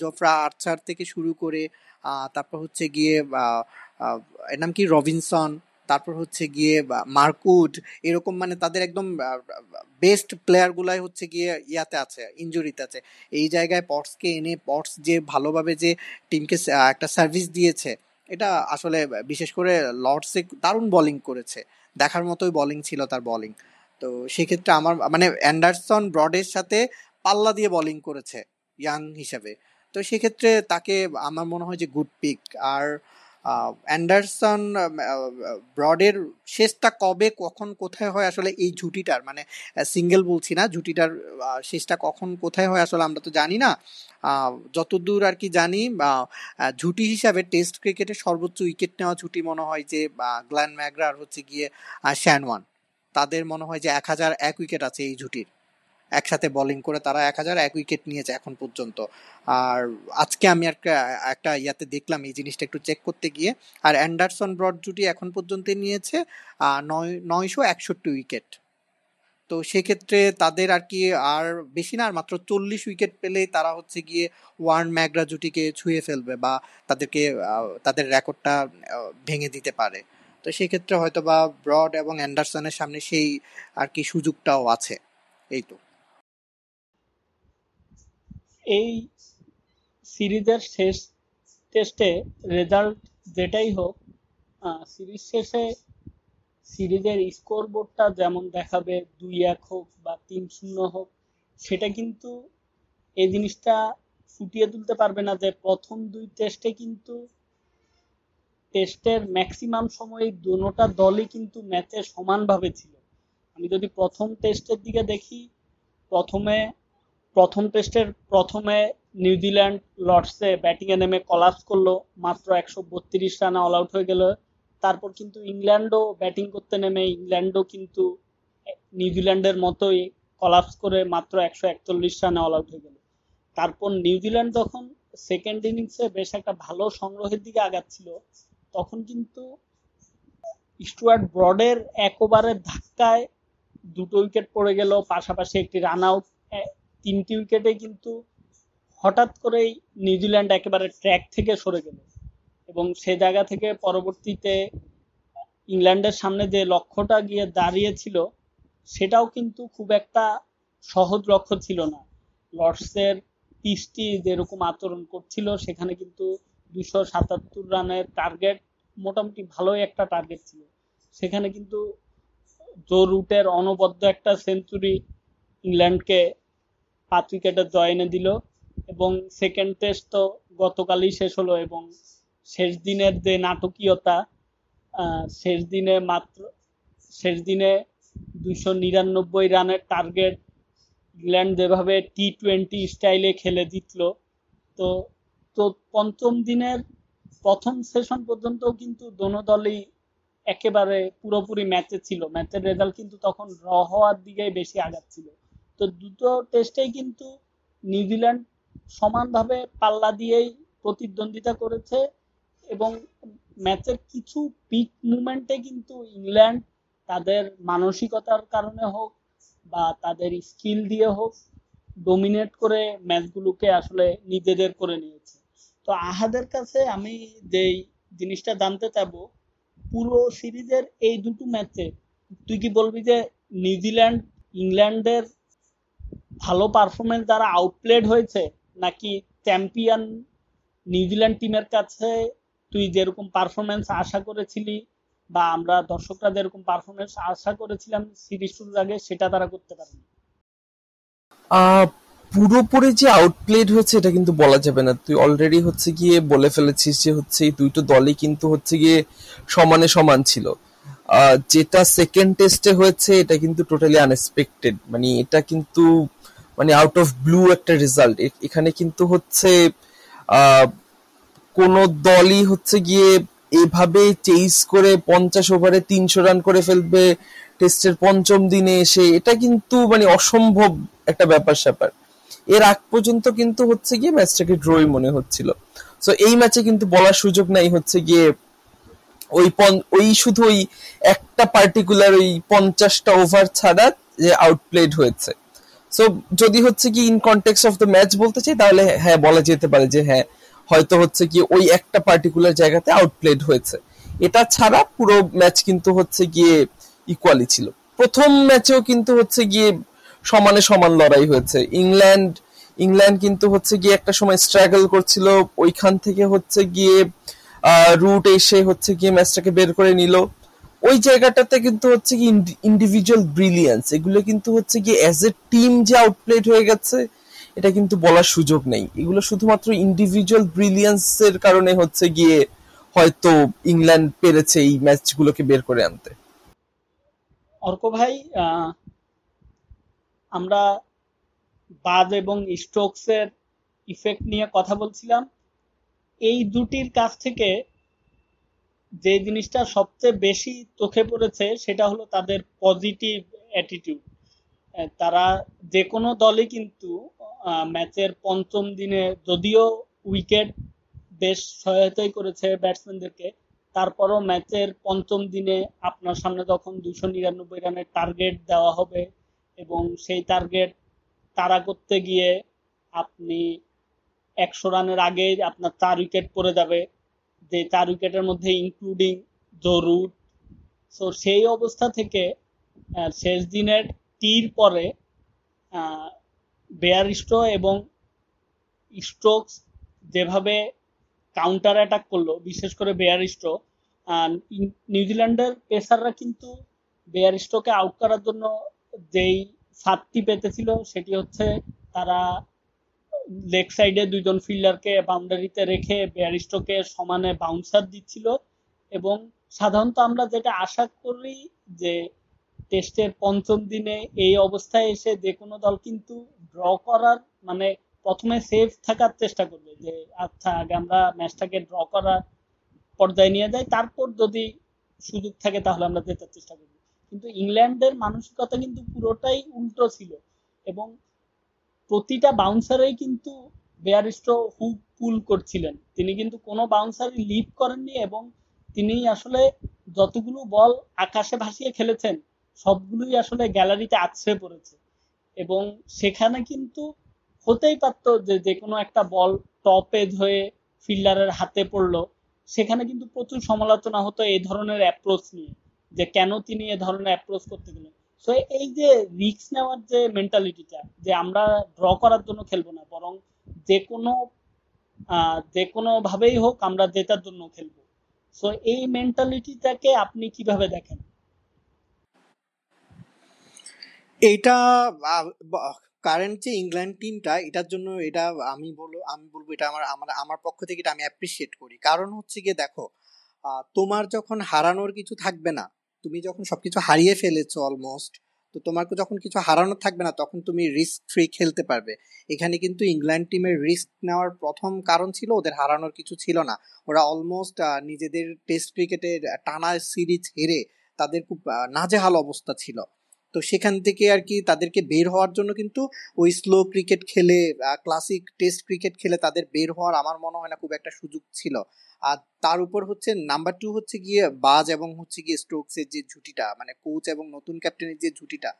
জোফরা আর্চার থেকে শুরু করে তারপর হচ্ছে গিয়ে এর নাম কি? রবিনসন তারপর হচ্ছে গিয়ে মার্কুড এরকম মানে তাদের একদম বেস্ট প্লেয়ারগুলাই হচ্ছে গিয়ে ইয়াতে আছে ইঞ্জুরিতে আছে। এই জায়গায় পটসকে এনে, পটস যে ভালোভাবে যে টিমকে একটা সার্ভিস দিয়েছে, এটা আসলে বিশেষ করে লর্ডসে দারুণ বোলিং করেছে। দেখার মতোই বোলিং ছিল তার বোলিং তো সেক্ষেত্রে আমার মানে অ্যান্ডারসন ব্রডের সাথে পাল্লা দিয়ে বোলিং করেছে, ইয়াং হিসাবে। তো সেক্ষেত্রে তাকে আমার মনে হয় যে গুড পিক আর অ্যান্ডারসন ব্রডের শেষটা কবে, কখন, কোথায় হয় আসলে এই ঝুটিটার মানে সিঙ্গেল বলছি না, ঝুটিটার শেষটা কখন, কোথায় হয় আসলে আমরা তো জানি না। যতদূর আর কি জানি ঝুটি হিসাবে টেস্ট ক্রিকেটে সর্বোচ্চ উইকেট নেওয়া ঝুটি মনে হয় যে গ্ল্যান ম্যাগ্রার হচ্ছে গিয়ে শ্যানওয়ান। তাদের মনে হয় যে, এক হাজার এক উইকেট আছে এই ঝুটির। একসাথে বোলিং করে তারা এক হাজার এক উইকেট নিয়েছে এখন পর্যন্ত। আর আজকে আমি একটা একটা ইয়াতে দেখলাম এই জিনিসটা একটু চেক করতে গিয়ে। আর অ্যান্ডারসন ব্রড জুটি এখন পর্যন্ত নিয়েছে নয়, নয়শো একষট্টি উইকেট তো সেক্ষেত্রে তাদের আর কি আর বেশি না, আর মাত্র চল্লিশ উইকেট পেলেই তারা হচ্ছে গিয়ে ওয়ার্ন ম্যাগরা জুটিকে ছুঁয়ে ফেলবে বা তাদেরকে তাদের রেকর্ডটা ভেঙে দিতে পারে। তো সেক্ষেত্রে হয়তো বা ব্রড এবং অ্যান্ডারসনের সামনে সেই আর কি সুযোগটাও আছে। এই তো। এই সিরিজের শেষ টেস্টে রেজাল্ট যেটাই হোক সিরিজ শেষে সিরিজের স্কোর বোর্ডটা যেমন দেখাবে দুই এক হোক বা তিন শূন্য হোক, সেটা কিন্তু এই জিনিসটা ফুটিয়ে তুলতে পারবে না যে প্রথম দুই টেস্টে কিন্তু টেস্টের ম্যাক্সিমাম সময় দুটা দলই কিন্তু ম্যাচে সমানভাবে ছিল। আমি যদি প্রথম টেস্টের দিকে দেখি, প্রথমে প্রথম টেস্টের প্রথমে নিউজিল্যান্ড লর্ডসে ব্যাটিংয়ে নেমে কলাপস করল, মাত্র একশো বত্রিশ রানে অল আউট হয়ে গেল। তারপর কিন্তু ইংল্যান্ডও ব্যাটিং করতে নেমে, ইংল্যান্ডও কিন্তু নিউজিল্যান্ডের মতোই কলাপস করে মাত্র একশো একচল্লিশ রানে অল আউট হয়ে গেল। তারপর নিউজিল্যান্ড যখন সেকেন্ড ইনিংসে বেশ একটা ভালো সংগ্রহের দিকে আগাচ্ছিল, তখন কিন্তু স্টুয়ার্ট ব্রডের এক ওভারের ধাক্কায় দুটো উইকেট পড়ে গেল, পাশাপাশি একটি রান আউট তিনটি উইকেটে কিন্তু হঠাৎ করেই নিউজিল্যান্ড একেবারে ট্র্যাক থেকে সরে গেল। এবং সে জায়গা থেকে পরবর্তীতে ইংল্যান্ডের সামনে যে লক্ষ্যটা গিয়ে দাঁড়িয়েছিল, সেটাও কিন্তু খুব একটা সহজ লক্ষ্য ছিল না। লর্ডসের পিচটি যেরকম আচরণ করছিল, সেখানে কিন্তু দুশো সাতাত্তর রানের টার্গেট মোটামুটি ভালোই একটা টার্গেট ছিল। সেখানে কিন্তু জো রুটের অনবদ্য একটা সেঞ্চুরি ইংল্যান্ডকে পাঁচ উইকেটে জয় এনে দিল এবং সেকেন্ড টেস্ট তো গতকালই শেষ হলো এবং শেষ দিনের যে নাটকীয়তা শেষ দিনে মাত্র, শেষ দিনে দুইশো নিরানব্বই রানের টার্গেট ইংল্যান্ড যেভাবে টি টোয়েন্টি স্টাইলে খেলে জিতল, তো তো পঞ্চম দিনের প্রথম সেশন পর্যন্ত কিন্তু দোনো দলই একেবারে পুরোপুরি ম্যাচে ছিল। ম্যাচের রেজাল্ট কিন্তু তখন র হওয়ার দিকে বেশি আগাচ্ছিল তো দুটো টেস্টেই কিন্তু নিউজিল্যান্ড সমানভাবে পাল্লা দিয়েই প্রতিদ্বন্দ্বিতা করেছে এবং ম্যাচের কিছু পিক মুভমেন্টে কিন্তু ইংল্যান্ড তাদের মানসিকতার কারণে হোক বা তাদের স্কিল দিয়ে হোক ডোমিনেট করে ম্যাচগুলোকে আসলে নিজেদের করে নিয়েছে। তো আহাদের কাছে আমি যেই জিনিসটা জানতে চাবো, পুরো সিরিজের এই দুটো ম্যাচে তুই কি বলবি যে নিউজিল্যান্ড ইংল্যান্ডের ভালো পারফরমেন্স দ্বারা আউটপ্লেড হয়েছে, নাকি চ্যাম্পিয়ন নিউজিল্যান্ড টিমের কাছে তুই যেরকম পারফরমেন্স আশা করেছিলি, বা আমরা দর্শকরা যেরকম পারফরমেন্স আশা করেছিলাম সিরিজ শুরুর আগে, সেটা তারা করতে পারেনি? পুরোপুরি যে আউটপ্লেড হয়েছে, এটা কিন্তু বলা যাবে না। তুই অলরেডি হচ্ছে গিয়ে বলে ফেলেছিস যে হচ্ছে দুইটো দলই কিন্তু হচ্ছে গিয়ে সমানে সমান ছিল। যেটা সেকেন্ড টেস্টে হয়েছে, এটা কিন্তু টোটালি আনএক্সপেক্টেড মানে এটা কিন্তু মানে আউট অফ ব্লু একটা রেজাল্ট এখানে কিন্তু হচ্ছে কোন দলই হচ্ছে গিয়ে এভাবে চেইস করে পঞ্চাশ ওভারে তিনশো রান করে ফেলবে টেস্টের পঞ্চম দিনে এসে, এটা কিন্তু মানে অসম্ভব একটা ব্যাপার স্যাপার। এর আগ পর্যন্ত কিন্তু হচ্ছে গিয়ে ম্যাচটাকে ড্রই মনে হচ্ছিল। সো এই ম্যাচে কিন্তু বলার সুযোগ নাই হচ্ছে গিয়ে ওই পন, ওই শুধু ওই একটা পার্টিকুলার ওই পঞ্চাশটা ওভার ছাড়া যে আউটপ্লেড হয়েছে। সো যদি হচ্ছে কি in context of the match বলতে চাই, তাহলে হ্যাঁ বলা যেতে পারে যে হ্যাঁ হয়তো হচ্ছে কি ওই একটা পার্টিকুলার জায়গাতে আউটপ্লেড হয়েছে। এটা ছাড়া পুরো ম্যাচ কিন্তু হচ্ছে গিয়ে ইকুয়ালি ছিল। প্রথম ম্যাচেও কিন্তু হচ্ছে গিয়ে সমানে সমান লড়াই হয়েছে। ইংল্যান্ড ইংল্যান্ড কিন্তু হচ্ছে গিয়ে একটা সময় স্ট্রাগল করছিল, ওইখান থেকে হচ্ছে গিয়ে রুট এসে হচ্ছে গিয়ে ম্যাচটাকে বের করে নিল। ওই জায়গাটাতে কিন্তু হচ্ছে কি ইন্ডিভিজুয়াল ব্রিলিয়ান্স এগুলো কিন্তু হচ্ছে কি অ্যাজ এ টিম যে আউটপ্লেট হয়ে গেছে, এটা কিন্তু বলার সুযোগ নেই। এগুলো শুধুমাত্র ইন্ডিভিজুয়াল ব্রিলিয়ান্সের কারণে হচ্ছে গিয়ে হয়তো ইংল্যান্ড পেরেছে এই ম্যাচগুলোকে বের করে আনতে। অর্ক ভাই আমরা বাজ এবং স্ট্রোকসের ইফেক্ট নিয়ে কথা বলছিলাম। এই দুটির কাছ থেকে যে জিনিসটা সবচেয়ে বেশি চোখে পড়েছে, সেটা হলো তাদের পজিটিভ অ্যাটিটিউড তারা যে কোনো দলই কিন্তু ম্যাচের পঞ্চম দিনে যদিও উইকেট বেশ সহায়তাই করেছে ব্যাটসম্যানদেরকে তারপরও ম্যাচের পঞ্চম দিনে আপনার সামনে যখন দুশো নিরানব্বই রানের টার্গেট দেওয়া হবে এবং সেই টার্গেট তারা করতে গিয়ে আপনি একশো রানের আগে আপনার চার উইকেট পড়ে যাবে। যে চার উইকেটের মধ্যে ইনক্লুডিং জরুর সো সেই অবস্থা থেকে শেষ দিনের টির পরে বেয়ারিস্টো এবং স্ট্রোকস যেভাবে কাউন্টার অ্যাটাক করল, বিশেষ করে বেয়ারিস্টো নিউজিল্যান্ডের পেসাররা কিন্তু বেয়ারিস্টোকে আউট করার জন্য যেই সাতটি পেতেছিল, সেটি হচ্ছে তারা লেগ সাইডে দুইজন ফিল্ডারকে বাউন্ডারিতে রেখে ব্যারিস্টোকে সমানে বাউন্সার দিচ্ছিল এবং সাধারণত আমরা যেটা আশা করি যে টেস্টের পঞ্চম দিনে এই অবস্থায় এসে যে কোনো দল কিন্তু ড্র করার মানে প্রথমে সেফ থাকার চেষ্টা করবে যে আচ্ছা আগে আমরা ম্যাচটাকে ড্র করার পর্যায়ে নিয়ে যাই, তারপর যদি সুযোগ থাকে তাহলে আমরা জেতার চেষ্টা করব। কিন্তু ইংল্যান্ডের মানসিকতা কিন্তু পুরোটাই উল্টো ছিল এবং প্রতিটা বাউন্সারেই কিন্তু বেয়ারিস্টো হুক পুল করছিলেন। তিনি কিন্তু কোনো বাউন্সারই লিভ করেননি এবং তিনি আসলে যতগুলো বল আকাশে ভাসিয়ে খেলেছেন, সবগুলোই আসলে গ্যালারিতে আছড়ে পড়েছে। এবং সেখানে কিন্তু হতেই পারত যে যে কোনো একটা বল টপ এজ হয়ে ফিল্ডারের হাতে পড়ল। সেখানে কিন্তু প্রচুর সমালোচনা হতো এই ধরনের অ্যাপ্রোচ নিয়ে, যে কেন তিনি এ ধরনের অ্যাপ্রোচ করতে গেলেন। তো এই যে রিক্স নেওয়ার যে মেন্টালিটিটা যে আমরা ড্র করার জন্য খেলব না, বরং যে কোনো যে কোনো ভাবেই হোক আমরা জেতার জন্য খেলব। সো এই মেন্টালিটিটাকে আপনি কীভাবে দেখেন? এটা কারেন্ট যে ইংল্যান্ড টিমটা এটার জন্য এটা আমি বলব আমি বলব এটা আমার আমার আমার পক্ষ থেকে এটা আমি অ্যাপ্রিসিয়েট করি। কারণ হচ্ছে গিয়ে দেখো তোমার যখন হারানোর কিছু থাকবে না তুমি যখন সবকিছু হারিয়ে ফেলেছো অলমোস্ট তো তোমার যখন কিছু হারানোর থাকবে না, তখন তুমি রিস্ক ফ্রি খেলতে পারবে। এখানে কিন্তু ইংল্যান্ড টিমের রিস্ক নেওয়ার প্রথম কারণ ছিল ওদের হারানোর কিছু ছিল না। ওরা অলমোস্ট নিজেদের টেস্ট ক্রিকেটের টানা সিরিজ হেরে তাদের খুব নাজেহাল অবস্থা ছিল। তো সেখান থেকে আর কি তাদেরকে বের হওয়ার জন্য কিন্তু ওই স্লো ক্রিকেট খেলে ক্লাসিক টেস্ট ক্রিকেট খেলে তাদের বের হওয়ার আমার মনে হয় না খুব একটা সুযোগ ছিল। আর তার উপর হচ্ছে নাম্বার টু হচ্ছে গিয়ে বাজ এবং হচ্ছে গিয়ে স্ট্রোকসের যে ঝুটিটা মানে কোচ এবং নতুন ক্যাপ্টেনের যে ঝুটিটা,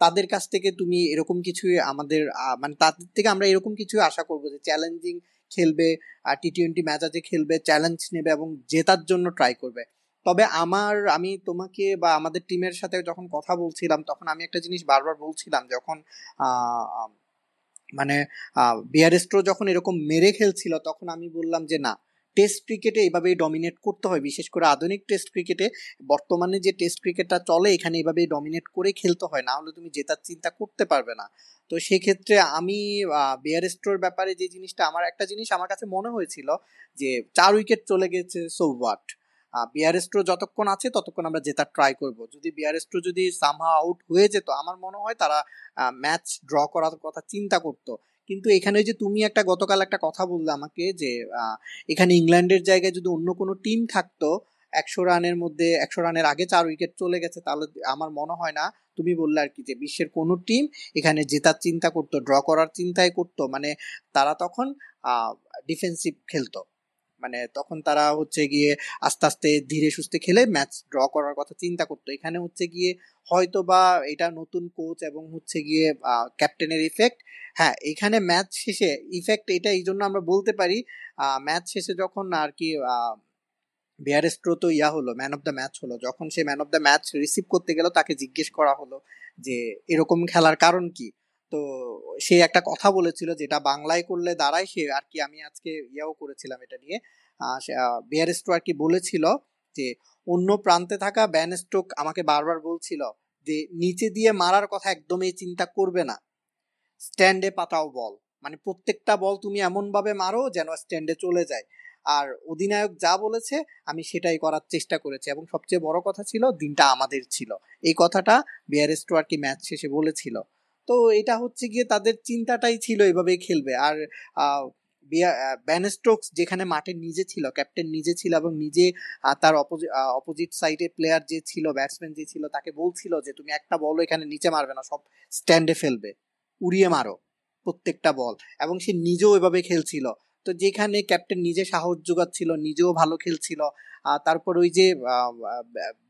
তাদের কাছ থেকে তুমি এরকম কিছু আমাদের মানে তাদের থেকে আমরা এরকম কিছু আশা করব যে চ্যালেঞ্জিং খেলবে, আর টি টোয়েন্টি ম্যাচ আছে খেলবে চ্যালেঞ্জ নেবে এবং জেতার জন্য ট্রাই করবে। তবে আমার, আমি তোমাকে বা আমাদের টিমের সাথে যখন কথা বলছিলাম, তখন আমি একটা জিনিস বারবার বলছিলাম, যখন মানে বিয়ারেস্ট্রো যখন এরকম মেরে খেলছিল, তখন আমি বললাম যে, না, টেস্ট ক্রিকেটে এইভাবেই ডমিনেট করতে হয়। বিশেষ করে আধুনিক টেস্ট ক্রিকেটে, বর্তমানে যে টেস্ট ক্রিকেটটা চলে, এখানে এইভাবেই ডমিনেট করে খেলতে হয়। না হলে তুমি জেতার চিন্তা করতে পারবে না। তো সেক্ষেত্রে আমি বিয়ারেস্ট্রোর ব্যাপারে যে জিনিসটা, আমার একটা জিনিস আমার কাছে মনে হয়েছিল যে, চার উইকেট চলে গেছে সো হোয়াট বিয়ারেস্ট্রো যতক্ষণ আছে, ততক্ষণ আমরা জেতার ট্রাই করব। যদি বিয়ারেস্ট্রো যদি সামহা আউট হয়ে যেত, আমার মনে হয় তারা ম্যাচ ড্র করার কথা চিন্তা করতো। কিন্তু এখানে যে তুমি একটা গতকাল একটা কথা বললে আমাকে যে এখানে ইংল্যান্ডের জায়গায় যদি অন্য কোনো টিম থাকতো, একশো রানের মধ্যে, একশো রানের আগে চার উইকেট চলে গেছে, তাহলে আমার মনে হয় না, তুমি বললে আর কি যে বিশ্বের কোনো টিম এখানে জেতার চিন্তা করতো ড্র করার চিন্তাই করতো। মানে তারা তখন ডিফেন্সিভ খেলতো। মানে তখন তারা হচ্ছে গিয়ে আস্তে আস্তে ধীরে সুস্থে খেলে ম্যাচ ড্র করার কথা চিন্তা করতো। এখানে হচ্ছে গিয়ে হয়তো বা এটা নতুন কোচ এবং হচ্ছে গিয়ে ক্যাপ্টেনের ইফেক্ট হ্যাঁ এখানে ম্যাচ শেষে ইফেক্ট এটা এই জন্য আমরা বলতে পারি ম্যাচ শেষে যখন আর কি বিয়ারেস্ট্রো তো ইয়া হলো ম্যান অফ দ্য ম্যাচ হলো, যখন সে man of the match receive করতে গেল তাকে জিজ্ঞেস করা হলো যে, এরকম খেলার কারণ কি? তো সে একটা কথা বলেছিল যেটা বাংলায় করলে দাঁড়ায় সে আর কি আমি আজকে ইয়াও করেছিলাম এটা নিয়ে। বিয়ারেস্ট্রো আর কি বলেছিল যে, অন্য প্রান্তে থাকা ব্যান স্টোক আমাকে বারবার বলছিল যে, নিচে দিয়ে মারার কথা একদমই চিন্তা করবে না। স্ট্যান্ডে পাতাও বল। মানে প্রত্যেকটা বল তুমি এমনভাবে মারো যেন স্ট্যান্ডে চলে যায়। আর অধিনায়ক যা বলেছে আমি সেটাই করার চেষ্টা করেছি এবং সবচেয়ে বড় কথা ছিল দিনটা আমাদের ছিল। এই কথাটা বিয়ারেস্টো আর কি ম্যাচ শেষে বলেছিল। তো এটা হচ্ছে গিয়ে তাদের চিন্তাটাই ছিল এভাবে খেলবে। আর ব্যানস্টোক্স যেখানে মাঠে নিজে ছিল ক্যাপ্টেন নিজে ছিল এবং নিজে তার অপোজিট সাইডে প্লেয়ার যে ছিল ব্যাটসম্যান যে ছিল, তাকে বলছিল যে তুমি একটা বলও এখানে নিচে মারবে না, সব স্ট্যান্ডে ফেলবে। উড়িয়ে মারো প্রত্যেকটা বল এবং সে নিজেও এভাবে খেলছিল। তো যেখানে ক্যাপ্টেন নিজে সাহস যোগাচ্ছিল নিজেও ভালো খেলছিল তারপর ওই যে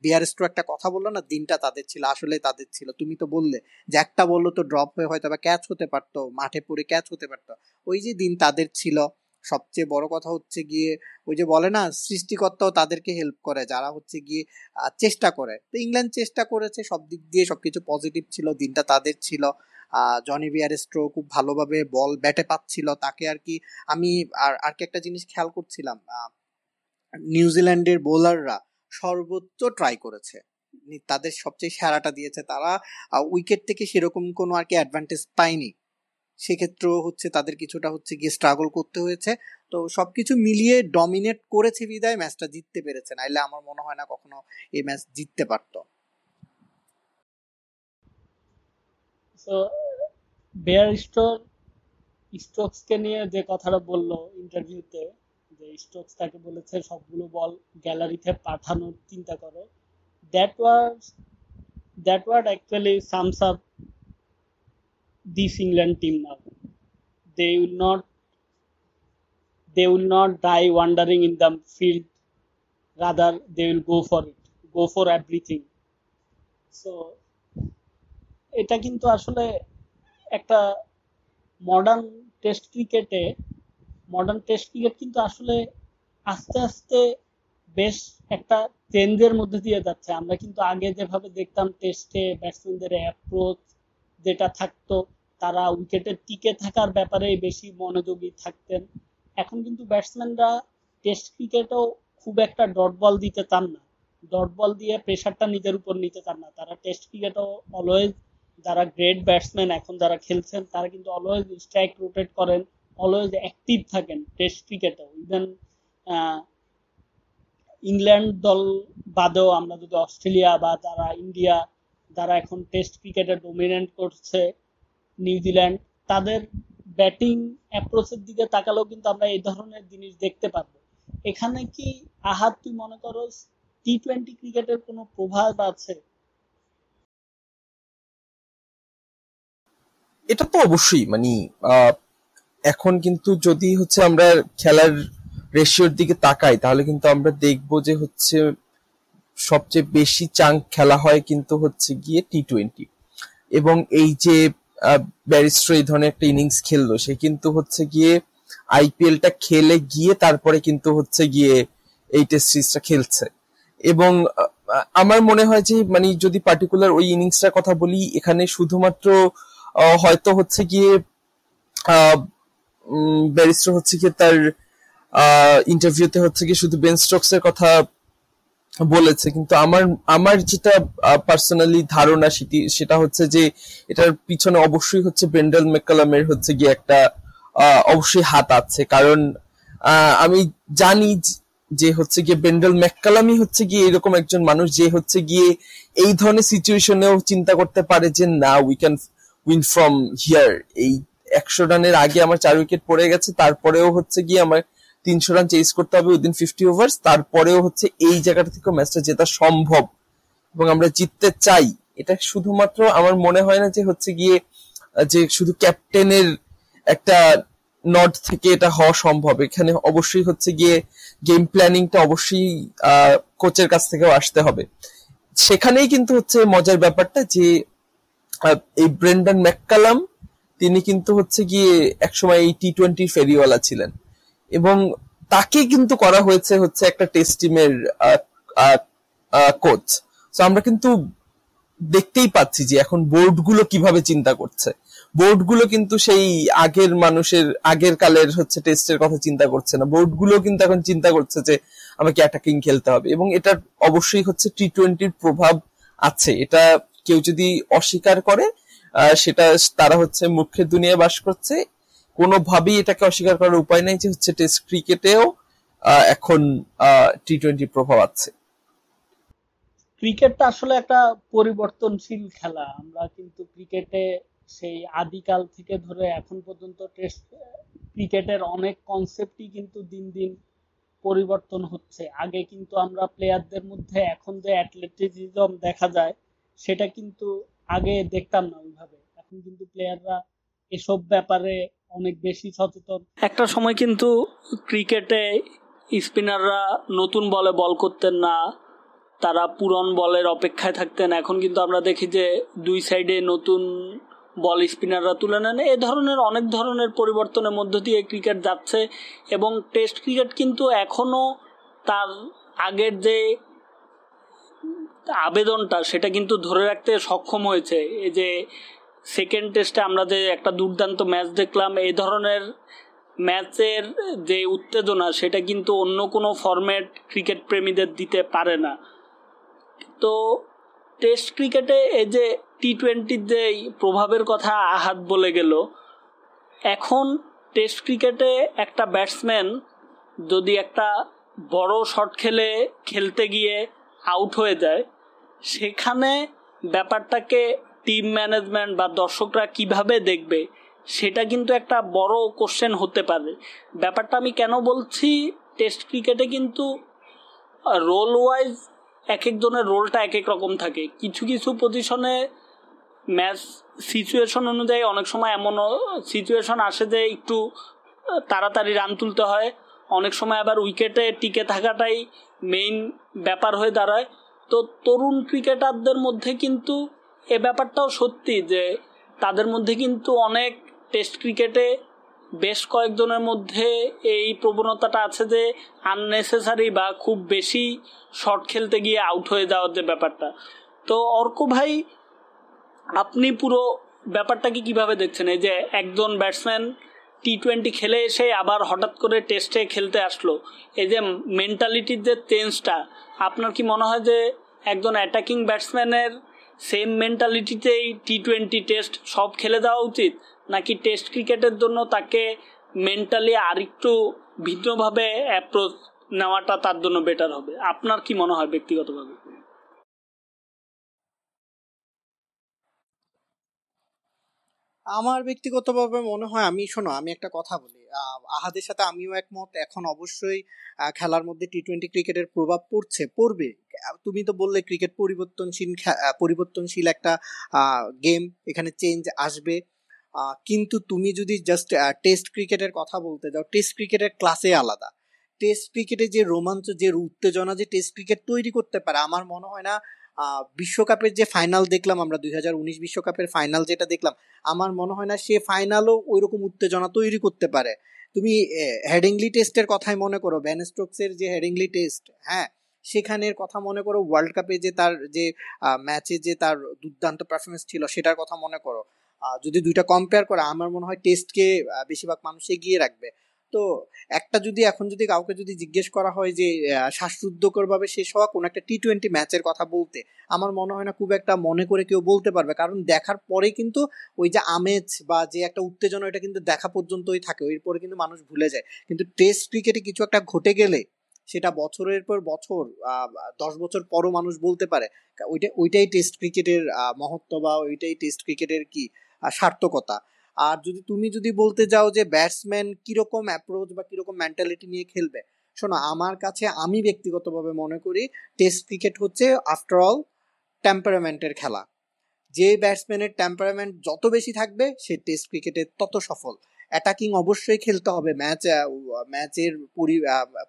বিয়ারস্ট্রো একটা কথা বলল না, দিনটা তাদের ছিল, আসলে তাদের ছিল, তুমি তো বললে যে একটা বলল তো ড্রপ হয়ে হয়তো বা ক্যাচ হতে পারতো, মাঠে পড়ে ক্যাচ হতে পারতো। ওই যে দিন তাদের ছিল, সবচেয়ে বড় কথা হচ্ছে গিয়ে, ওই যে বলে না, সৃষ্টিকর্তাও তাদেরকে হেল্প করে, যারা হচ্ছে গিয়ে চেষ্টা করে। তো ইংল্যান্ড চেষ্টা করেছে, সব দিক দিয়ে সবকিছু পজিটিভ ছিল, দিনটা তাদের ছিল। জনি বিয়ার স্ট্রো খুব ভালোভাবে বল ব্যাটে পাচ্ছিল, তাকে আর কি আমি আর আর কি একটা জিনিস খেয়াল করছিলাম নিউজিল্যান্ডের বোলাররা সর্বোচ্চ ট্রাই করেছে। তাদের সবচেয়ে সেরাটা দিয়েছে তারা উইকেট থেকে সেরকম কোনো আর কি অ্যাডভান্টেজ পায়নি। সেক্ষেত্রেও হচ্ছে তাদের কিছুটা হচ্ছে গিয়ে স্ট্রাগল করতে হয়েছে। তো সবকিছু মিলিয়ে ডমিনেট করেছে বিদায় ম্যাচটা জিততে পেরেছে। নাইলে আমার মনে হয় না কখনো এই ম্যাচ জিততে পারত। তো বেয়ার স্টোর স্টোকস কে নিয়ে যে কথাটা বলল ইন্টারভিউতে যে স্টোকস তাকে বলেছে, সবগুলো বল গ্যালারিতে পাঠানোর চিন্তা করো। That word that word actually sums up this England team now they will not they will not die wondering in the field rather they will go for it go for everything so এটা কিন্তু আসলে একটা modern test ক্রিকেটে modern test cricket কিন্তু আসলে আস্তে আস্তে বেশ একটা চেঞ্জের মধ্যে দিয়ে যাচ্ছে। আমরা কিন্তু আগে যেভাবে দেখতাম টেস্টে ব্যাটসম্যানদের অ্যাপ্রোচ যেটা থাকতো, তারা উইকেটে টিকে থাকার ব্যাপারেই বেশি মনোযোগী থাকতেন। এখন কিন্তু ব্যাটসম্যানরা টেস্ট ক্রিকেটেও খুব একটা ডট বল দিতে চান না। ডট বল দিয়ে প্রেশারটা নিজের উপর নিতে চান না। তারা টেস্ট ক্রিকেটেও অলওয়েজ যারা গ্রেট ব্যাটসম্যান এখন যারা খেলছেন, তারা কিন্তু অলওয়েজ স্ট্রাইক রোটেট করেন অলওয়েজ অ্যাক্টিভ থাকেন টেস্ট ক্রিকেটেও ইভেন ইংল্যান্ড দল বাদেও আমরা যদি অস্ট্রেলিয়া বা যারা ইন্ডিয়া যারা এখন টেস্ট ক্রিকেটে ডোমিনেন্ট করছে নিউজিল্যান্ড তাদের ব্যাটিং অ্যাপ্রোচের দিকে তাকালেও কিন্তু আমরা এই ধরনের জিনিস দেখতে পারব এখানে কি আহাত, তুই মনে করো টি টোয়েন্টি ক্রিকেটের কোনো প্রভাব আছে? এটা তো অবশ্যই মানে এখন কিন্তু যদি হচ্ছে আমরা খেলার রেশিওর দিকে তাকাই তাহলে কিন্তু আমরা দেখব যে হচ্ছে সবচেয়ে বেশি চাঙ্ক খেলা হয় কিন্তু হচ্ছে গিয়ে টি টোয়েন্টি এবং এই যে ব্যারিস্টার এই ধরনের একটা ইনিংস খেললো সে কিন্তু হচ্ছে গিয়ে আইপিএলটা খেলে গিয়ে তারপরে কিন্তু হচ্ছে গিয়ে এই টেস্ট সিরিজটা খেলছে। এবং আমার মনে হয় যে মানে যদি পার্টিকুলার ওই ইনিংসটার কথা বলি এখানে শুধুমাত্র আহ, হয়তো হচ্ছে গিয়ে ব্যারিস্টার হচ্ছে গিয়ে তার ইন্টারভিউতে হচ্ছে গিয়ে শুধু বেন স্টোকস এর কথা বলেছে। কিন্তু আমার আমার যেটা পার্সোনালি ধারণা সেটি, সেটা হচ্ছে যে এটার পিছনে অবশ্যই হচ্ছে ব্রেন্ডেল মেকালামের হচ্ছে গিয়ে একটা অবশ্যই হাত আছে। কারণ আমি জানি যে- হচ্ছে গিয়ে ব্রেন্ডেল ম্যাককালামই হচ্ছে গিয়ে এরকম একজন মানুষ যে হচ্ছে গিয়ে এই ধরনের সিচুয়েশনেও চিন্তা করতে পারে যে, না we can win from here এই একশো রানের আগে আমার চার উইকেট পড়ে গেছে, তারপরেও হচ্ছে গিয়ে আমার তিনশো রান চেস করতে হবে উইদিন ফিফটি ওভার্স তারপরেও হচ্ছে এই জায়গাটা থেকে ম্যাচটা জেতা সম্ভব। এবং আমরা জিততে চাই। এটা শুধুমাত্র আমার মনে হয় না যে হচ্ছে গিয়ে যে শুধু ক্যাপ্টেনের একটা নট থেকে এটা হওয়া সম্ভব। এখানে অবশ্যই হচ্ছে গিয়ে গেম প্ল্যানিংটা অবশ্যই কোচের কাছ থেকেও আসতে হবে। সেখানেই কিন্তু হচ্ছে মজার ব্যাপারটা যে এই ব্রেন্ডন ম্যাককালাম, তিনি কিন্তু হচ্ছে গিয়ে একসময় এই টি টোয়েন্টি ফেরিওয়ালা ছিলেন। এবং তাকে কিন্তু করা হয়েছে হচ্ছে একটা টেস্ট টিমের কোচ তো আমরা কিন্তু দেখতেই পাচ্ছি যে এখন বোর্ডগুলো কীভাবে চিন্তা করছে। বোর্ডগুলো কিন্তু সেই আগের মানুষের, আগের কালের হচ্ছে টেস্টের কথা চিন্তা করছে না। বোর্ডগুলো কিন্তু এখন চিন্তা করছে যে আমাকে অ্যাটাকিং খেলতে হবে। এবং এটার অবশ্যই হচ্ছে টি টোয়েন্টির প্রভাব আছে। এটা কেউ যদি অস্বীকার করে সেটা তারা হচ্ছে মুখ্যের দুনিয়ায় বাস করছে। কোনোভাবেই এটাকে অস্বীকার করার উপায় নাই যে হচ্ছে টেস্ট ক্রিকেটেও এখন টি টোয়েন্টির প্রভাব আছে। ক্রিকেটটা আসলে একটা পরিবর্তনশীল খেলা। আমরা কিন্তু ক্রিকেটে সেই আদিকাল থেকে ধরে এখন পর্যন্ত টেস্ট ক্রিকেটের অনেক কনসেপ্টই কিন্তু দিন দিন পরিবর্তন হচ্ছে। আগে কিন্তু আমরা প্লেয়ারদের মধ্যে এখন যে অ্যাথলেটিসিজম দেখা যায় সেটা কিন্তু আগে দেখতাম না ওইভাবে। এখন কিন্তু প্লেয়াররা এসব ব্যাপারে অনেক বেশি সচেতন। একটা সময় কিন্তু ক্রিকেটে স্পিনাররা নতুন বলে বল করতেন না, তারা পুরন বলের অপেক্ষায় থাকতেন। এখন কিন্তু আমরা দেখি যে দুই সাইডে নতুন বল স্পিনাররা তুলে নেন। এ ধরনের, অনেক ধরনের পরিবর্তনের মধ্য দিয়ে ক্রিকেট যাচ্ছে এবং টেস্ট ক্রিকেট কিন্তু এখনও তার আগের যে আবেদনটা, সেটা কিন্তু ধরে রাখতে সক্ষম হয়েছে। এই যে সেকেন্ড টেস্টে আমরা যে একটা দুর্দান্ত ম্যাচ দেখলাম, এই ধরনের ম্যাচের যে উত্তেজনা, সেটা কিন্তু অন্য কোনো ফরম্যাট ক্রিকেট প্রেমীদের দিতে পারে না। তো টেস্ট ক্রিকেটে এই যে টি টোয়েন্টির যে প্রভাবের কথা আহাত বলে গেল, এখন টেস্ট ক্রিকেটে একটা ব্যাটসম্যান যদি একটা বড় শট খেলে, খেলতে গিয়ে আউট হয়ে যায় সেখানে ব্যাপারটাকে টিম ম্যানেজমেন্ট বা দর্শকরা কীভাবে দেখবে, সেটা কিন্তু একটা বড় কোশ্চেন হতে পারে। ব্যাপারটা আমি কেন বলছি? টেস্ট ক্রিকেটে কিন্তু রোল ওয়াইজ এক একজনের রোলটা এক এক রকম থাকে। কিছু কিছু পজিশনে ম্যাচ সিচুয়েশন অনুযায়ী অনেক সময় এমনও সিচুয়েশন আসে যে একটু তাড়াতাড়ি রান তুলতে হয়। অনেক সময় আবার উইকেটে টিকে থাকাটাই মেইন ব্যাপার হয়ে দাঁড়ায়। তো তরুণ ক্রিকেটারদের মধ্যে কিন্তু এ ব্যাপারটাও সত্যি যে তাদের মধ্যে কিন্তু অনেক টেস্ট ক্রিকেটে বেশ কয়েকজনের মধ্যে এই প্রবণতাটা আছে যে আননেসেসারি বা খুব বেশি শট খেলতে গিয়ে আউট হয়ে যাওয়ার যে ব্যাপারটা। তো অর্ক ভাই, আপনি পুরো ব্যাপারটাকে কীভাবে দেখছেন? এই যে একজন ব্যাটসম্যান টি টোয়েন্টি খেলে এসে আবার হঠাৎ করে টেস্টে খেলতে আসলো। এই যে মেন্টালিটির যে চেঞ্জটা আপনার কি মনে হয় যে একজন অ্যাটাকিং ব্যাটসম্যানের সেম মেন্টালিটিতেই টি টোয়েন্টি টেস্ট সব খেলে দেওয়া উচিত? নাকি টেস্ট ক্রিকেটের জন্য তাকে মেন্টালি আরেকটু ভিন্নভাবে অ্যাপ্রোচ নেওয়াটা তার জন্য বেটার হবে? আপনার কি মনে হয় ব্যক্তিগতভাবে? আমার ব্যক্তিগতভাবে মনে হয়, আমি, শোনো, আমি একটা কথা বলি। আহাদের সাথে আমিও একমত। এখন অবশ্যই খেলার মধ্যে টি টোয়েন্টি ক্রিকেটের প্রভাব পড়ছে, পড়বে। তুমি তো বললে ক্রিকেট পরিবর্তনশীল পরিবর্তনশীল একটা গেম এখানে চেঞ্জ আসবে। কিন্তু তুমি যদি জাস্ট টেস্ট ক্রিকেটের কথা বলতে যাও টেস্ট ক্রিকেটের ক্লাসে আলাদা। টেস্ট ক্রিকেটে যে রোমাঞ্চ, যে উত্তেজনা, যে টেস্ট ক্রিকেট তৈরি করতে পারে, আমার মনে হয় না বিশ্বকাপের যে ফাইনাল দেখলাম আমরা, দুই হাজার উনিশ বিশ্বকাপের ফাইনাল যেটা দেখলাম, আমার মনে হয় না সে ফাইনালও ওই রকম উত্তেজনা তৈরি করতে পারে। তুমি হেডিংলি টেস্টের কথাই মনে করো ব্যান স্টোকসের যে হেডিংলি টেস্ট হ্যাঁ? সেখানের কথা মনে করো ওয়ার্ল্ড কাপে যে তার, যে ম্যাচে যে তার দুর্দান্ত পারফরমেন্স ছিল, সেটার কথা মনে করো। যদি দুইটা কম্পেয়ার করে, আমার মনে হয় টেস্টকে বেশিরভাগ মানুষ এগিয়ে রাখবে। তো একটা যদি এখন যদি কাউকে যদি জিজ্ঞেস করা হয় যে শ্বাসরুদ্ধকরভাবে শেষ হওয়া কোনো একটা টি টোয়েন্টি ম্যাচের কথা বলতে, আমার মনে হয় না খুব একটা মনে করে কেউ বলতে পারবে। কারণ দেখার পরে কিন্তু ওই যে আমেজ বা যে একটা উত্তেজনা এটা কিন্তু দেখা পর্যন্তই থাকে। ওই পরে কিন্তু মানুষ ভুলে যায়। কিন্তু টেস্ট ক্রিকেটে কিছু একটা ঘটে গেলে, সেটা বছরের পর বছর দশ বছর পরও মানুষ বলতে পারে। ওইটা, ওইটাই টেস্ট ক্রিকেটের মহত্ব বা ওইটাই টেস্ট ক্রিকেটের কি সার্থকতা। আর যদি তুমি যদি বলতে যাও যে ব্যাটসম্যান কীরকম অ্যাপ্রোচ বা কীরকম মেন্টালিটি নিয়ে খেলবে, শোনো, আমার কাছে আমি ব্যক্তিগতভাবে মনে করি টেস্ট ক্রিকেট হচ্ছে আফটার অল টেম্পারামেন্টের খেলা। যে ব্যাটসম্যানের টেম্পারামেন্ট যত বেশি থাকবে, সে টেস্ট ক্রিকেটে তত সফল। অ্যাটাকিং অবশ্যই খেলতে হবে। ম্যাচ ম্যাচের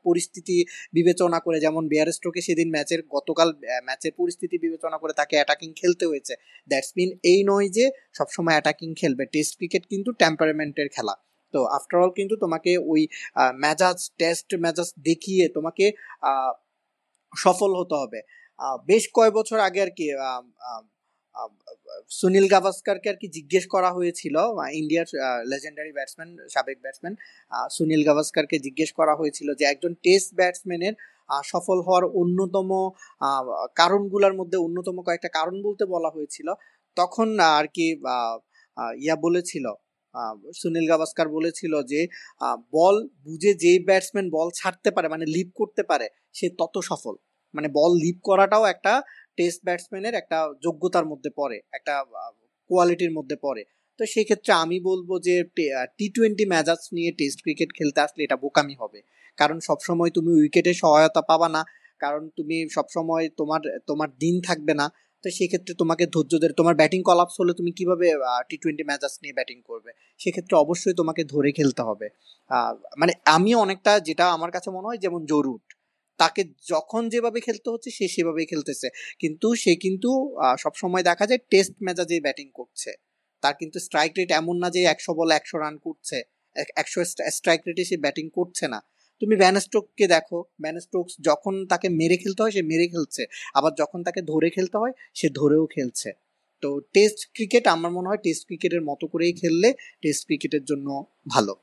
পরিস্থিতি বিবেচনা করে, যেমন বিয়ার স্ট্রোকে সেদিন ম্যাচের গতকাল ম্যাচের পরিস্থিতি বিবেচনা করে তাকে অ্যাটাকিং খেলতে হয়েছে। দ্যাটস মিন এই নয় যে সবসময় অ্যাটাকিং খেলবে। টেস্ট ক্রিকেট কিন্তু টেম্পারমেন্টের খেলা। তো আফটার অল কিন্তু তোমাকে ওই ম্যাজাজ টেস্ট ম্যাজাজ দেখিয়ে তোমাকে সফল হতে হবে। বেশ কয় বছর আগে আর কি সুনীল গাভাস্কারকে আর কি জিজ্ঞেস করা হয়েছিল ইন্ডিয়ার লেজেন্ডারি ব্যাটসম্যান সাবেক ব্যাটসম্যান সুনীল গাভাস্কারকে জিজ্ঞেস করা হয়েছিল যে একজন টেস্ট ব্যাটসম্যানের সফল হওয়ার অন্যতম কারণগুলোর মধ্যে অন্যতম কয়েকটা কারণ বলতে বলা হয়েছিল। তখন আর কি ইয়া বলেছিল সুনীল গাভাস্কার বলেছিল যে বল বুঝে যে ব্যাটসম্যান বল ছাড়তে পারে মানে লিপ করতে পারে, সে তত সফল। মানে বল লিপ করাটাও একটা টেস্ট ব্যাটসম্যানের একটা যোগ্যতার মধ্যে পড়ে, একটা কোয়ালিটির মধ্যে পড়ে। তো সেই ক্ষেত্রে আমি বলব যে টি টোয়েন্টি ম্যাচেস নিয়ে টেস্ট ক্রিকেট খেলতে আসলে এটা বোকামি হবে। কারণ সবসময় তুমি উইকেটে সহায়তা পাবা না, কারণ তুমি সবসময় তোমার তোমার দিন থাকবে না। তো সেক্ষেত্রে তোমাকে ধৈর্য ধরে, তোমার ব্যাটিং কলাপস হলে তুমি কীভাবে টি টোয়েন্টি ম্যাচেস নিয়ে ব্যাটিং করবে? সেক্ষেত্রে অবশ্যই তোমাকে ধরে খেলতে হবে। মানে আমি অনেকটা যেটা আমার কাছে মনে হয় যেমন জরুর। তাকে যখন যেভাবে খেলতে হচ্ছে, সে সেভাবেই খেলতেছে। কিন্তু সে কিন্তু সবসময় দেখা যায় টেস্ট ম্যাচে ব্যাটিং করছে। তার কিন্তু স্ট্রাইক রেট এমন না যে একশো বলে একশো রান করছে। একশো স্ট্রাইক রেটে সে ব্যাটিং করছে না। তুমি ব্যানস্টোককে দেখো। ব্যানস্টোকস যখন তাকে মেরে খেলতে হয়, সে মেরে খেলছে। আবার যখন তাকে ধরে খেলতে হয়, সে ধরেও খেলছে। তো টেস্ট ক্রিকেট আমার মনে হয় টেস্ট ক্রিকেটের মতো করেই খেললে টেস্ট ক্রিকেটের জন্য ভালো।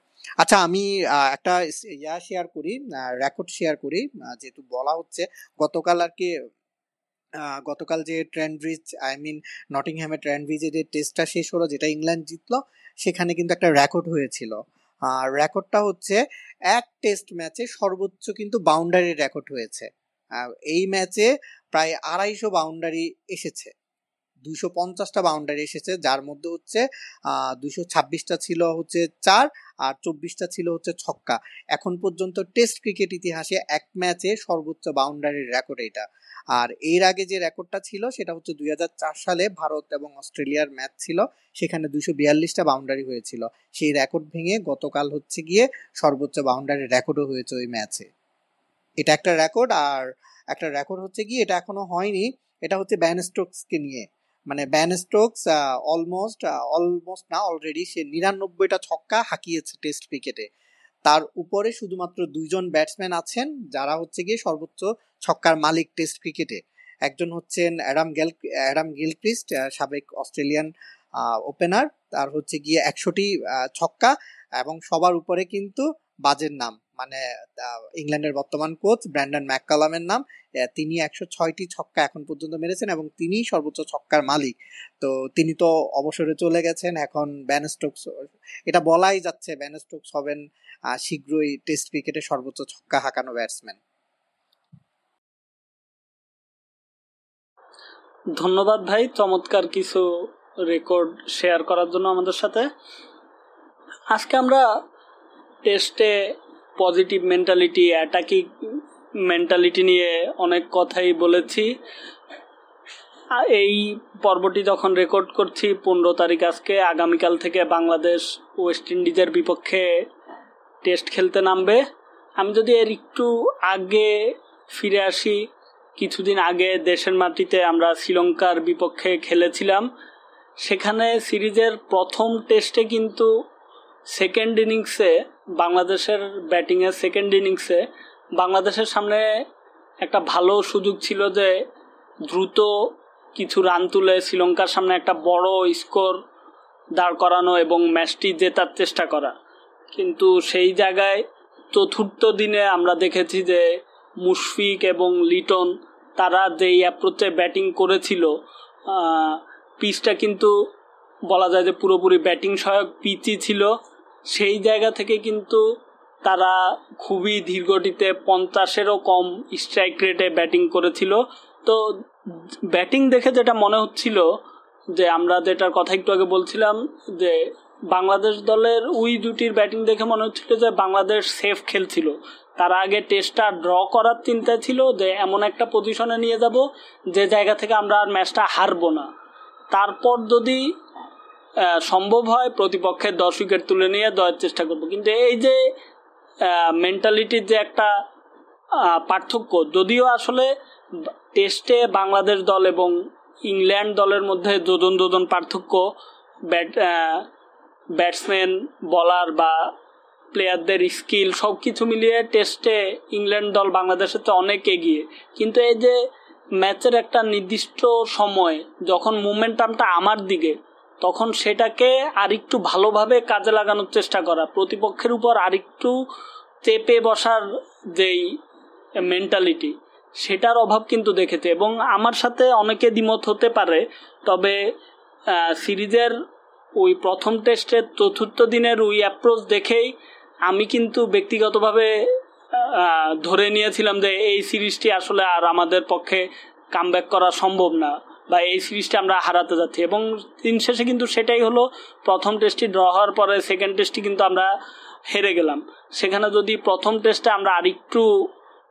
আচ্ছা আমি একটা ইয়া শেয়ার করি রেকর্ড শেয়ার করি যেহেতু বলা হচ্ছে, গতকাল আর কি গতকাল যে ট্রেন্ড ব্রিজ আই মিন নটিংহ্যামের ট্রেন্ড ব্রিজে যে টেস্টটা শেষ হলো, যেটা ইংল্যান্ড জিতলো, সেখানে কিন্তু একটা রেকর্ড হয়েছিল। আর রেকর্ডটা হচ্ছে, এক টেস্ট ম্যাচে সর্বোচ্চ কিন্তু বাউন্ডারি রেকর্ড হয়েছে। এই ম্যাচে প্রায় আড়াইশো বাউন্ডারি এসেছে। দুইশো পঞ্চাশটা বাউন্ডারি এসেছে, যার মধ্যে হচ্ছে দুশো ছাব্বিশটা ছিল হচ্ছে চার আর চব্বিশটা ছিল হচ্ছে ছক্কা। এখন পর্যন্ত টেস্ট ক্রিকেট ইতিহাসে এক ম্যাচে সর্বোচ্চ বাউন্ডারির রেকর্ড এটা আর এর আগে যে রেকর্ডটা ছিল, সেটা হচ্ছে দুই হাজার চার সালে ভারত এবং অস্ট্রেলিয়ার ম্যাচ ছিল, সেখানে দুশো বিয়াল্লিশটা বাউন্ডারি হয়েছিল। সেই রেকর্ড ভেঙে গতকাল হচ্ছে গিয়ে সর্বোচ্চ বাউন্ডারির রেকর্ডও হয়েছে ওই ম্যাচে। এটা একটা রেকর্ড আর একটা রেকর্ড হচ্ছে কি এটা এখনও হয়নি, এটা হচ্ছে ব্যান স্টোকসকে নিয়ে। মানে ব্যান স্টোকস অলমোস্ট অলমোস্ট না অলরেডি সে নিরানব্বইটা ছক্কা হাঁকিয়েছে টেস্ট ক্রিকেটে তার উপরে শুধুমাত্র দুইজন ব্যাটসম্যান আছেন, যারা হচ্ছে গিয়ে সর্বোচ্চ ছক্কার মালিক টেস্ট ক্রিকেটে একজন হচ্ছেন অ্যাডাম গেল, অ্যাডাম গিলক্রিস্ট সাবেক অস্ট্রেলিয়ান ওপেনার তার হচ্ছে গিয়ে একশোটি ছক্কা, এবং সবার উপরে কিন্তু বাজের নাম। মানে ইংল্যান্ডের বর্তমান কোচ ব্র্যান্ডন ম্যাককালামের নাম। তিনি একশো ছয়টি ছক্কা এখন পর্যন্ত মেরেছেন এবং তিনিই সর্বোচ্চ ছক্কার মালিক। তো তিনি তো অবসরে চলে গেছেন, এখন ব্যানস্টোকস এটা বলাই যাচ্ছে ব্যানস্টোকস হবেন শীঘ্রই টেস্ট ক্রিকেটে সর্বোচ্চ ছক্কা হাঁকানো ব্যাটসম্যান। ধন্যবাদ ভাই, চমৎকার কিছু রেকর্ড শেয়ার করার জন্য আমাদের সাথে। আজকে আমরা টেস্টে পজিটিভ মেন্টালিটি অ্যাটাকি মেন্টালিটি নিয়ে অনেক কথাই বলেছি। এই পর্বটি যখন রেকর্ড করছি, পনেরো তারিখ আজকে, আগামীকাল থেকে বাংলাদেশ ওয়েস্ট ইন্ডিজের বিপক্ষে টেস্ট খেলতে নামবে। আমি যদি এর একটু আগে ফিরে আসি, কিছুদিন আগে দেশের মাটিতে আমরা শ্রীলঙ্কার বিপক্ষে খেলেছিলাম। সেখানে সিরিজের প্রথম টেস্টে কিন্তু সেকেন্ড ইনিংসে বাংলাদেশের ব্যাটিংয়ের সেকেন্ড ইনিংসে বাংলাদেশের সামনে একটা ভালো সুযোগ ছিল যে দ্রুত কিছু রান তুলে শ্রীলঙ্কার সামনে একটা বড় স্কোর দাঁড় করানো এবং ম্যাচটি জেতার চেষ্টা করা। কিন্তু সেই জায়গায় চতুর্থ দিনে আমরা দেখেছি যে মুশফিক এবং লিটন তারা যেই অ্যাপ্রোচে ব্যাটিং করেছিল পিচটা কিন্তু বলা যায় যে পুরোপুরি ব্যাটিং সহায়ক পিচই ছিল। সেই জায়গা থেকে কিন্তু তারা খুবই ধীরগতিতে পঞ্চাশেরও কম স্ট্রাইক রেটে ব্যাটিং করেছিল। তো ব্যাটিং দেখে যেটা মনে হচ্ছিল যে আমরা যেটার কথা একটু আগে বলছিলাম যে বাংলাদেশ দলের উই দুটির ব্যাটিং দেখে মনে হচ্ছিল যে বাংলাদেশ সেফ খেলছিল। তারা আগে টেস্টটা ড্র করার চিন্তা ছিল যে এমন একটা পজিশনে নিয়ে যাব যে জায়গা থেকে আমরা আর ম্যাচটা হারবো না। তারপর যদি সম্ভব হয় প্রতিপক্ষের দশ উইকেট তুলে নিয়ে দেওয়ার চেষ্টা করব। কিন্তু এই যে মেন্টালিটির যে একটা পার্থক্য, যদিও আসলে টেস্টে বাংলাদেশ দল এবং ইংল্যান্ড দলের মধ্যে যোজন যোজন পার্থক্য, ব্যাট ব্যাটসম্যান বলার বা প্লেয়ারদের স্কিল সব কিছু মিলিয়ে টেস্টে ইংল্যান্ড দল বাংলাদেশের তো অনেক এগিয়ে। কিন্তু এই যে ম্যাচের একটা নির্দিষ্ট সময়, যখন মুমেন্টামটা আমার দিকে তখন সেটাকে আরেকটু ভালোভাবে কাজে লাগানোর চেষ্টা করা। প্রতিপক্ষের উপর আরেকটু চেপে বসার যেই মেন্টালিটি সেটার অভাব কিন্তু দেখেছে। এবং আমার সাথে অনেকে দ্বিমত হতে পারে, তবে সিরিজের ওই প্রথম টেস্টের চতুর্থ দিনের ওই অ্যাপ্রোচ দেখেই আমি কিন্তু ব্যক্তিগতভাবে ধরে নিয়েছিলাম যে এই সিরিজটি আসলে আর আমাদের পক্ষে কামব্যাক করা সম্ভব না। বা এই সিরিজটা আমরা হারাতে যাচ্ছি। এবং দিন শেষে কিন্তু সেটাই হলো, প্রথম টেস্টটি ড্র হওয়ার পরে সেকেন্ড টেস্টটি কিন্তু আমরা হেরে গেলাম। সেখানে যদি প্রথম টেস্টে আমরা আরেকটু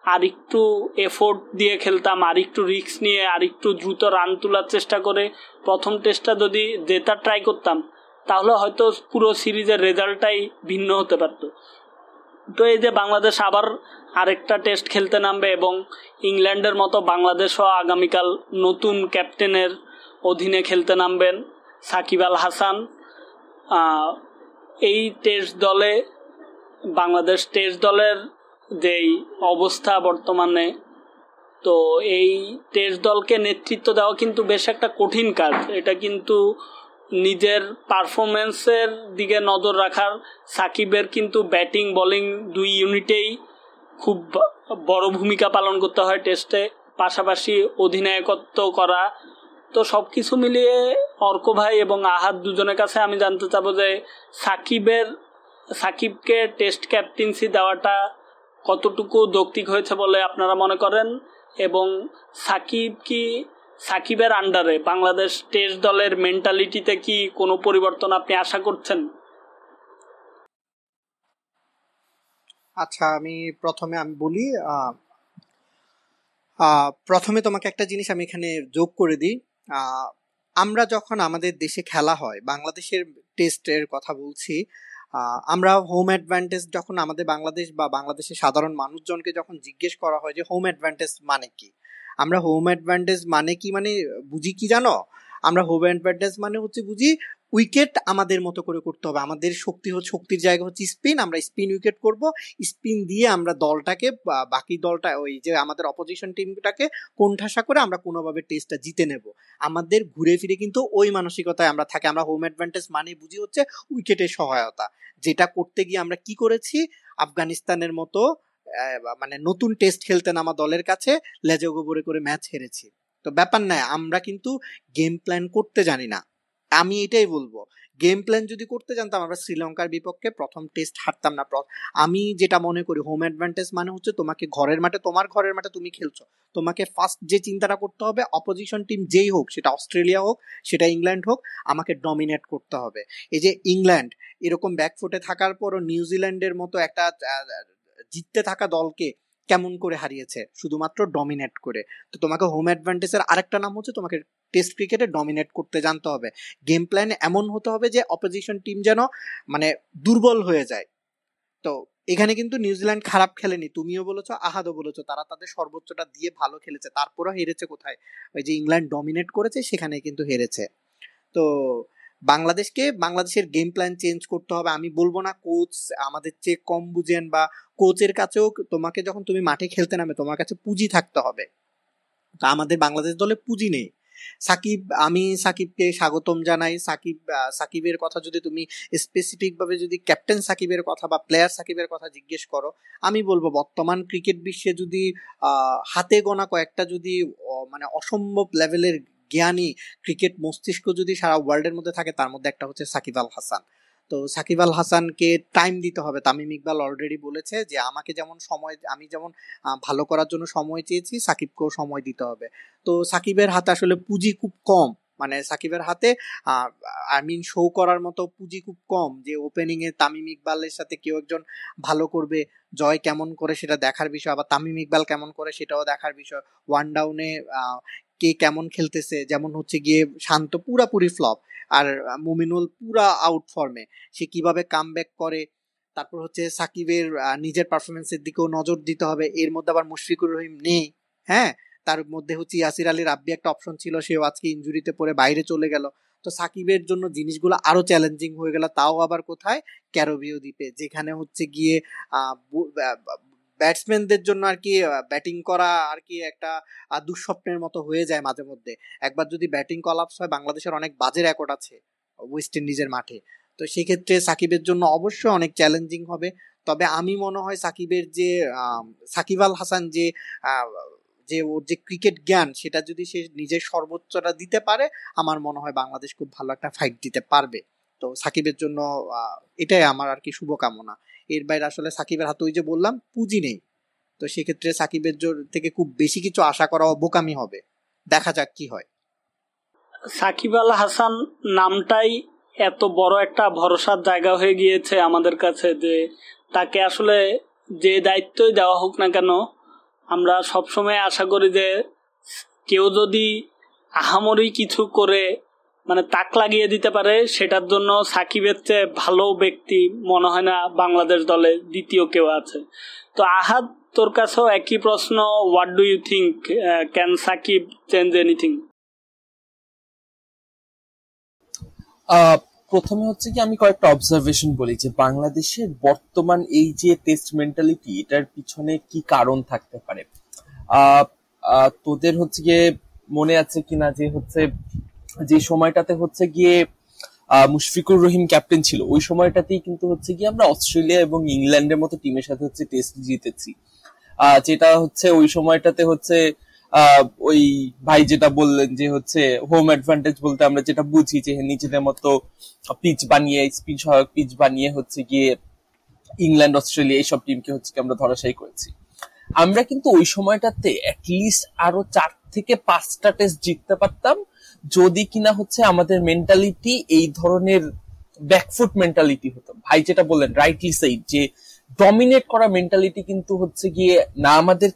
আরেকটু এফোর্ট দিয়ে খেলতাম, আরেকটু রিস্ক নিয়ে, আরেকটু দ্রুত রান তোলার চেষ্টা করে প্রথম টেস্টটা যদি জেতার ট্রাই করতাম, তাহলে হয়তো পুরো সিরিজের রেজাল্টটাই ভিন্ন হতে পারত। তো এই যে বাংলাদেশ আবার আরেকটা টেস্ট খেলতে নামবে এবং ইংল্যান্ডের মতো বাংলাদেশও আগামীকাল নতুন ক্যাপ্টেনের অধীনে খেলতে নামবেন সাকিব আল হাসান। এই টেস্ট দলে, বাংলাদেশ টেস্ট দলের যেই অবস্থা বর্তমানে, তো এই টেস্ট দলকে নেতৃত্ব দেওয়া কিন্তু বেশ একটা কঠিন কাজ। এটা কিন্তু নিজের পারফরমেন্সের দিকে নজর রাখার, সাকিবের কিন্তু ব্যাটিং বোলিং দুই ইউনিটেই খুব বড় ভূমিকা পালন করতে হয় টেস্টে, পাশাপাশি অধিনায়কত্ব করা। তো সব কিছু মিলিয়ে অর্ক ভাই এবং আহাদ দুজনের কাছে আমি জানতে চাবো যে সাকিবের, সাকিবকে টেস্ট ক্যাপ্টেন্সি দেওয়াটা কতটুকু যৌক্তিক হয়েছে বলে আপনারা মনে করেন? এবং সাকিব কি, সাকিবের আন্ডারে বাংলাদেশ টেস্ট দলের মেন্টালিটিতে কি কোনো পরিবর্তন আপনি আশা করছেন? আচ্ছা আমি প্রথমে আমি বলি প্রথমে তোমাকে একটা জিনিস আমি এখানে যোগ করে দিই। আমরা যখন আমাদের দেশে খেলা হয়, বাংলাদেশের টেস্টের কথা বলছি আমরা হোম অ্যাডভান্টেজ যখন আমাদের বাংলাদেশ বা বাংলাদেশের সাধারণ মানুষজনকে যখন জিজ্ঞেস করা হয় যে হোম অ্যাডভান্টেজ মানে কি? আমরা হোম অ্যাডভান্টেজ মানে কি মানে বুঝি কি জানো? আমরা হোম অ্যাডভান্টেজ মানে হচ্ছে বুঝি উইকেট আমাদের মতো করে করতে হবে। আমাদের শক্তি শক্তির জায়গা হচ্ছে স্পিন। আমরা স্পিন উইকেট করব। স্পিন দিয়ে আমরা দলটাকে বাকি দলটা, ওই যে আমাদের অপোজিশন টিমটাকে কোণঠাসা করে আমরা কোনোভাবে টেস্টটা জিতে নেব। আমাদের ঘুরে ফিরে কিন্তু ওই মানসিকতায় আমরা থাকি। আমরা হোম অ্যাডভান্টেজ মানে বুঝি হচ্ছে উইকেটের সহায়তা। যেটা করতে গিয়ে আমরা কি করেছি? আফগানিস্তানের মতো মানে নতুন টেস্ট খেলতে নামা দলের কাছে লেজে গোবরে করে ম্যাচ হেরেছি। তো ব্যাপার নাই, আমরা কিন্তু গেম প্ল্যান করতে জানি না। আমি এটাই বলব। গেম প্ল্যান যদি করতে জানতাম আমরা শ্রীলঙ্কার বিপক্ষে প্রথম টেস্ট হারতাম না। আমি যেটা মনে করি হোম অ্যাডভান্টেজ মানে হচ্ছে তোমাকে ঘরের মাঠে, তোমার ঘরের মাঠে তুমি খেলছো। তোমাকে ফার্স্ট যে চিন্তাটা করতে হবে অপোজিশন টিম যেই হোক, সেটা অস্ট্রেলিয়া হোক, সেটা ইংল্যান্ড হোক, আমাকে ডমিনেট করতে হবে। এই যে ইংল্যান্ড, এরকম ব্যাকফুটে থাকার পরও নিউজিল্যান্ডের মতো একটা জিততে থাকা দলকে কেমন করে হারিয়েছে? শুধুমাত্র ডমিনেট করে। তো তোমাকে হোম অ্যাডভান্টেজের আরেকটা নাম হচ্ছে তোমাকে টেস্ট ক্রিকেটে ডমিনেট করতে জানতে হবে। গেম প্ল্যান এমন হতে হবে যে অপোজিশন টিম যেন মানে দুর্বল হয়ে যায়। তো এখানে কিন্তু নিউজিল্যান্ড খারাপ খেলেনি। তুমিও বলেছ, আহাদও বলেছ। তারা তাদের সর্বোচ্চটা দিয়ে ভালো খেলেছে। তারপরও হেরেছে কোথায়? ওই যে ইংল্যান্ড ডমিনেট করেছে সেখানে কিন্তু হেরেছে। তো বাংলাদেশকে বাংলাদেশের গেম প্ল্যান চেঞ্জ করতে হবে। আমি বলব না কোচ আমাদের চেয়ে কম বুঝেন বা কোচের কাছেও তোমাকে যখন তুমি মাঠে খেলতে নামে তোমার কাছে পুঁজি থাকতে হবে। তা আমাদের বাংলাদেশ দলে পুঁজি নেই। সাকিব, আমি সাকিবকে স্বাগতম জানাই। সাকিব সাকিবের কথা যদি তুমি স্পেসিফিক ভাবে যদি ক্যাপ্টেন সাকিবের কথা বা প্লেয়ার সাকিবের কথা জিজ্ঞেস করো, আমি বলব বর্তমান ক্রিকেট বিশ্বে যদি হাতে গোনা কয়েকটা যদি মানে অসম্ভব লেভেলের জ্ঞানী ক্রিকেট মস্তিষ্ক যদি সারা ওয়ার্ল্ডের মধ্যে থাকে, তার মধ্যে একটা হচ্ছে সাকিব আল হাসান। তো সাকিব আল হাসানকে টাইম দিতে হবে। তামিম ইকবাল অলরেডি বলেছে যে, আমাকে যেমন সময়, আমি যেমন ভালো করার জন্য সময় চেয়েছি, সাকিবকেও সময় দিতে হবে। তো সাকিবের হাতে আসলে পুঁজি খুব কম। মানে সাকিবের হাতে আই মিন শো করার মতো পুঁজি খুব কম যে ওপেনিং এ তামিম ইকবালের সাথে কেউ একজন ভালো করবে, জয় কেমন করে সেটা দেখার বিষয়, আবার তামিম ইকবাল কেমন করে সেটাও দেখার বিষয়। ওয়ান ডাউনে কে কেমন খেলতেছে, যেমন হচ্ছে গিয়ে শান্ত পুরাপুরি ফ্লপ আর মুমিনুল পুরা আউট ফর্মে সে কীভাবে কাম করে, তারপর হচ্ছে সাকিবের নিজের পারফরমেন্সের দিকেও নজর দিতে হবে, এর মধ্যে আবার মুশফিকুর রহিম নেই হ্যাঁ? তার মধ্যে হচ্ছে ইয়াসির আলী রাব্বি একটা অপশন ছিল, সেও আজকে ইঞ্জুরিতে পড়ে বাইরে চলে গেল। তো সাকিবের জন্য জিনিসগুলো আরও চ্যালেঞ্জিং হয়ে গেল, তাও আবার কোথায়? ক্যারোবিও দ্বীপে, যেখানে হচ্ছে গিয়ে ব্যাটসম্যানদের জন্য আর কি ব্যাটিং করা আর কি একটা দুঃস্বপ্নের মতো হয়ে যায় মাঝে মধ্যে। একবার যদি ব্যাটিং কলাপস হয়, বাংলাদেশের অনেক বাজে রেকর্ড আছে ওয়েস্ট ইন্ডিজের মাঠে। তো সেক্ষেত্রে সাকিবের জন্য অবশ্যই অনেক চ্যালেঞ্জিং হবে। তবে আমি মনে হয় সাকিবের যে সাকিব আল হাসান যে যে ওর যে ক্রিকেট জ্ঞান, সেটা যদি সে নিজের সর্বোচ্চটা দিতে পারে, আমার মনে হয় বাংলাদেশ খুব ভালো একটা ফাইট দিতে পারবে। তো সাকিবের জন্য এটাই আমার আর কি শুভকামনা। এর বাইরে আসলে সাকিবের হাতে ওই যে বললাম, পুঁজি নেই। তো সেক্ষেত্রে সাকিবের জোর থেকে খুব বেশি কিছু আশা করা বোকামি হবে। দেখা যাক কি হয়। সাকিব আল হাসান নামটাই এত বড় একটা ভরসার জায়গা হয়ে গিয়েছে আমাদের কাছে যে তাকে আসলে যে দায়িত্বই দেওয়া হোক না কেন, আমরা সবসময় আশা করি যে কেউ যদি আহামরি কিছু করে মানে তাক লাগিয়ে দিতে পারে, সেটার জন্য সাকিবের চেয়ে ভালো ব্যক্তি মনে হয় না বাংলাদেশ দলে দ্বিতীয় কেউ আছে। তো আহাদ, তোর কাছেও একই প্রশ্ন what do you think can Shakib change anything প্রথমে হচ্ছে কি, আমি কয়েকটা অবজারভেশন বলি যে বাংলাদেশের বর্তমান এই যে টেস্ট মেন্টালিটি এটার পিছনে কি কারণ থাকতে পারে? তোদের হচ্ছে গিয়ে মনে আছে কিনা যে হচ্ছে যে সময়টাতে হচ্ছে গিয়ে মুশফিকুর রহিম ক্যাপ্টেন ছিল, ওই সময়টাতেই কিন্তু হচ্ছে গিয়ে আমরা অস্ট্রেলিয়া এবং ইংল্যান্ডের মতো টিমের সাথে হচ্ছে টেস্ট জিতেছি। যেটা হচ্ছে ওই সময়টাতে হচ্ছে ওই ভাই যেটা বললেন যে হচ্ছে হোম অ্যাডভান্টেজ বলতে আমরা যেটা বুঝি যে নিজেদের মতো পিচ বানিয়ে স্পিন সহায়ক পিচ বানিয়ে হচ্ছে গিয়ে ইংল্যান্ড, অস্ট্রেলিয়া এইসব টিমকে হচ্ছে আমরা ধরাশায়ী করেছি। আমরা কিন্তু ওই সময়টাতে অ্যাটলিস্ট আরও চার থেকে পাঁচটা টেস্ট জিততে পারতাম। যদি কিনা হচ্ছে আমাদের মেন্টালিটি এই ধরনের ব্যাকফুট মেন্টালিটি হতো। ভাই যেটা বললেন রাইটলি সেই যে ডমিনেট করা মেন্টালিটি কিন্তু হচ্ছে গিয়ে না আমাদের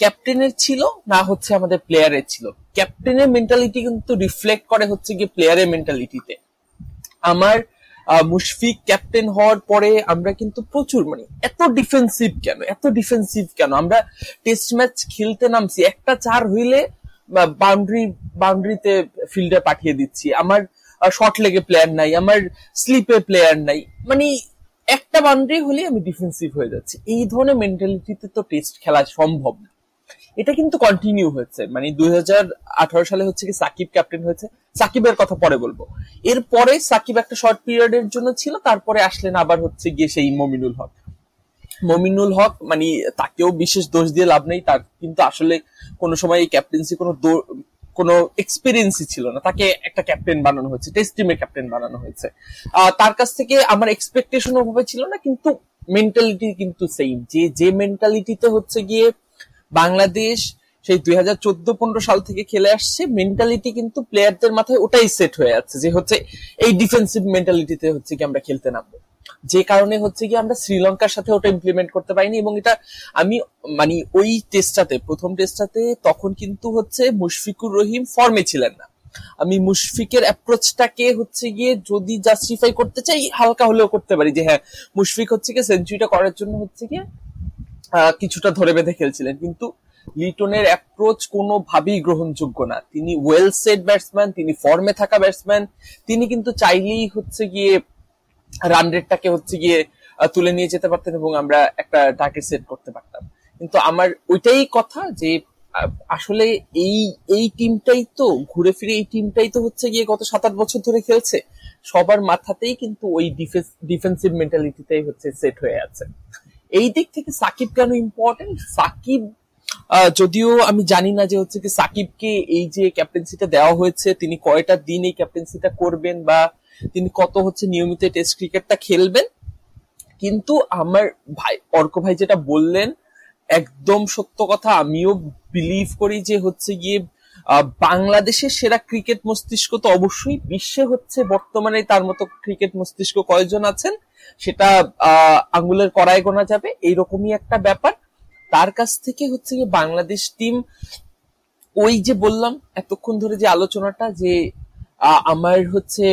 ক্যাপ্টেনের ছিল, না হচ্ছে আমাদের প্লেয়ারের ছিল। ক্যাপ্টেনের মেন্টালিটি কিন্তু রিফ্লেক্ট করে হচ্ছে গিয়ে প্লেয়ারের মেন্টালিটিতে আমার মুশফিক ক্যাপ্টেন হওয়ার পরে আমরা কিন্তু প্রচুর মানে এত ডিফেন্সিভ কেন, এত ডিফেন্সিভ কেন? আমরা টেস্ট ম্যাচ খেলতে নামছি, একটা চার হইলে বাউন্ডারি বাউন্ডারিতে ফিল্ডে পাঠিয়ে দিচ্ছি। আমার শর্ট লেগে প্লেয়ার নাই, আমার স্লিপে প্লেয়ার নাই। মানে একটা বাউন্ডারি হলে আমি ডিফেন্সিভ হয়ে যাচ্ছি। এই ধরনের মেন্টালিটিতে তো টেস্ট খেলা সম্ভব না। এটা কিন্তু কন্টিনিউ হয়েছে। মানে দুই হাজার আঠারো সালে হচ্ছে কি সাকিব ক্যাপ্টেন হয়েছে। সাকিবের কথা পরে বলব। এরপরে সাকিব একটা শর্ট পিরিয়ডের জন্য ছিল, তারপরে আসলেন আবার হচ্ছে গিয়ে সেই মমিনুল হক। মমিনুল হক মানে তাকেও বিশেষ দোষ দিয়ে লাভ নেই, তার কিন্তু আসলে কোনো সময় এই ক্যাপ্টেন্সি কোনো কোনো এক্সপিরিয়েন্সই ছিল না। তাকে একটা ক্যাপ্টেন বানানো হয়েছে টেস্ট টিমের ক্যাপ্টেন বানানো হয়েছে। তার কাছ থেকে আমার এক্সপেকটেশন ওভাবে ছিল না, কিন্তু মেন্টালিটি কিন্তু সেম যে যে মেন্টালিটিতে হচ্ছে গিয়ে বাংলাদেশ সেই দুই হাজার চোদ্দ পনেরো সাল থেকে খেলে আসছে মেন্টালিটি কিন্তু প্লেয়ারদের মাথায় ওটাই সেট হয়ে আছে যে হচ্ছে এই ডিফেন্সিভ মেন্টালিটিতে হচ্ছে কি আমরা খেলতে নামবো। যে কারণে হচ্ছে কি আমরা শ্রীলঙ্কার সাথে ওটা ইমপ্লিমেন্ট করতে পারিনি এবং এটা আমি মানে ওই টেস্টটাতে প্রথম টেস্টটাতে তখন কিন্তু হচ্ছে মুশফিকুর রহিম ফর্মে ছিলেন না। আমি মুশফিকের অ্যাপ্রোচটাকে হচ্ছে গিয়ে যদি জাস্টিফাই করতে চাই, হালকা হলেও করতে পারি যে হ্যাঁ মুশফিক হচ্ছে গিয়ে সেঞ্চুরিটা করার জন্য হচ্ছে গিয়ে কিছুটা ধরে বেঁধে খেলছিলেন। কিন্তু লিটনের অ্যাপ্রোচ কোনোভাবেই গ্রহণযোগ্য না। তিনি ওয়েল সেট ব্যাটসম্যান তিনি ফর্মে থাকা ব্যাটসম্যান তিনি কিন্তু চাইলেই হচ্ছে গিয়ে রান রেটটাকে হচ্ছে গিয়ে তুলে নিয়ে যেতে পারতেন এবং আমরা একটা টার্গেট সেট করতে পারতাম। কিন্তু আমার ওইটাই কথা যে আসলে এই এই টিমটাই তো, ঘুরে ফিরে এই টিমটাই তো হচ্ছে গিয়ে গত সাত আট বছর ধরে খেলছে। সবার মাথাতেই কিন্তু ওই ডিফেন্স ডিফেন্সিভ মেন্টালিটিটাই হচ্ছে সেট হয়ে আছে। এই দিক থেকে সাকিব কেন ইম্পর্টেন্ট সাকিব যদিও আমি জানি না যে হচ্ছে কি সাকিবকে এই যে ক্যাপ্টেন্সিটা দেওয়া হয়েছে, তিনি কয়টা দিন এই ক্যাপ্টেন্সিটা করবেন বা তিনি কত হচ্ছে নিয়মিত টেস্ট ক্রিকেটটা খেলবেন। কিন্তু আমার ভাই, অর্ক ভাই যেটা বললেন, একদম সত্য কথা। আমিও বিলিভ করি যে হচ্ছে গিয়ে বাংলাদেশের সেরা ক্রিকেট মস্তিষ্ক তো অবশ্যই বিশ্বে হচ্ছে বর্তমানে তার মতো ক্রিকেট মস্তিষ্ক কয়জন আছেন, সেটা আঙ্গুলের করায় গোনা যাবে। এইরকমই একটা ব্যাপার। তার কাছ থেকে হচ্ছে গিয়ে বাংলাদেশ টিম ওই যে বললাম, এতক্ষণ ধরে যে আলোচনাটা যে আমার হচ্ছে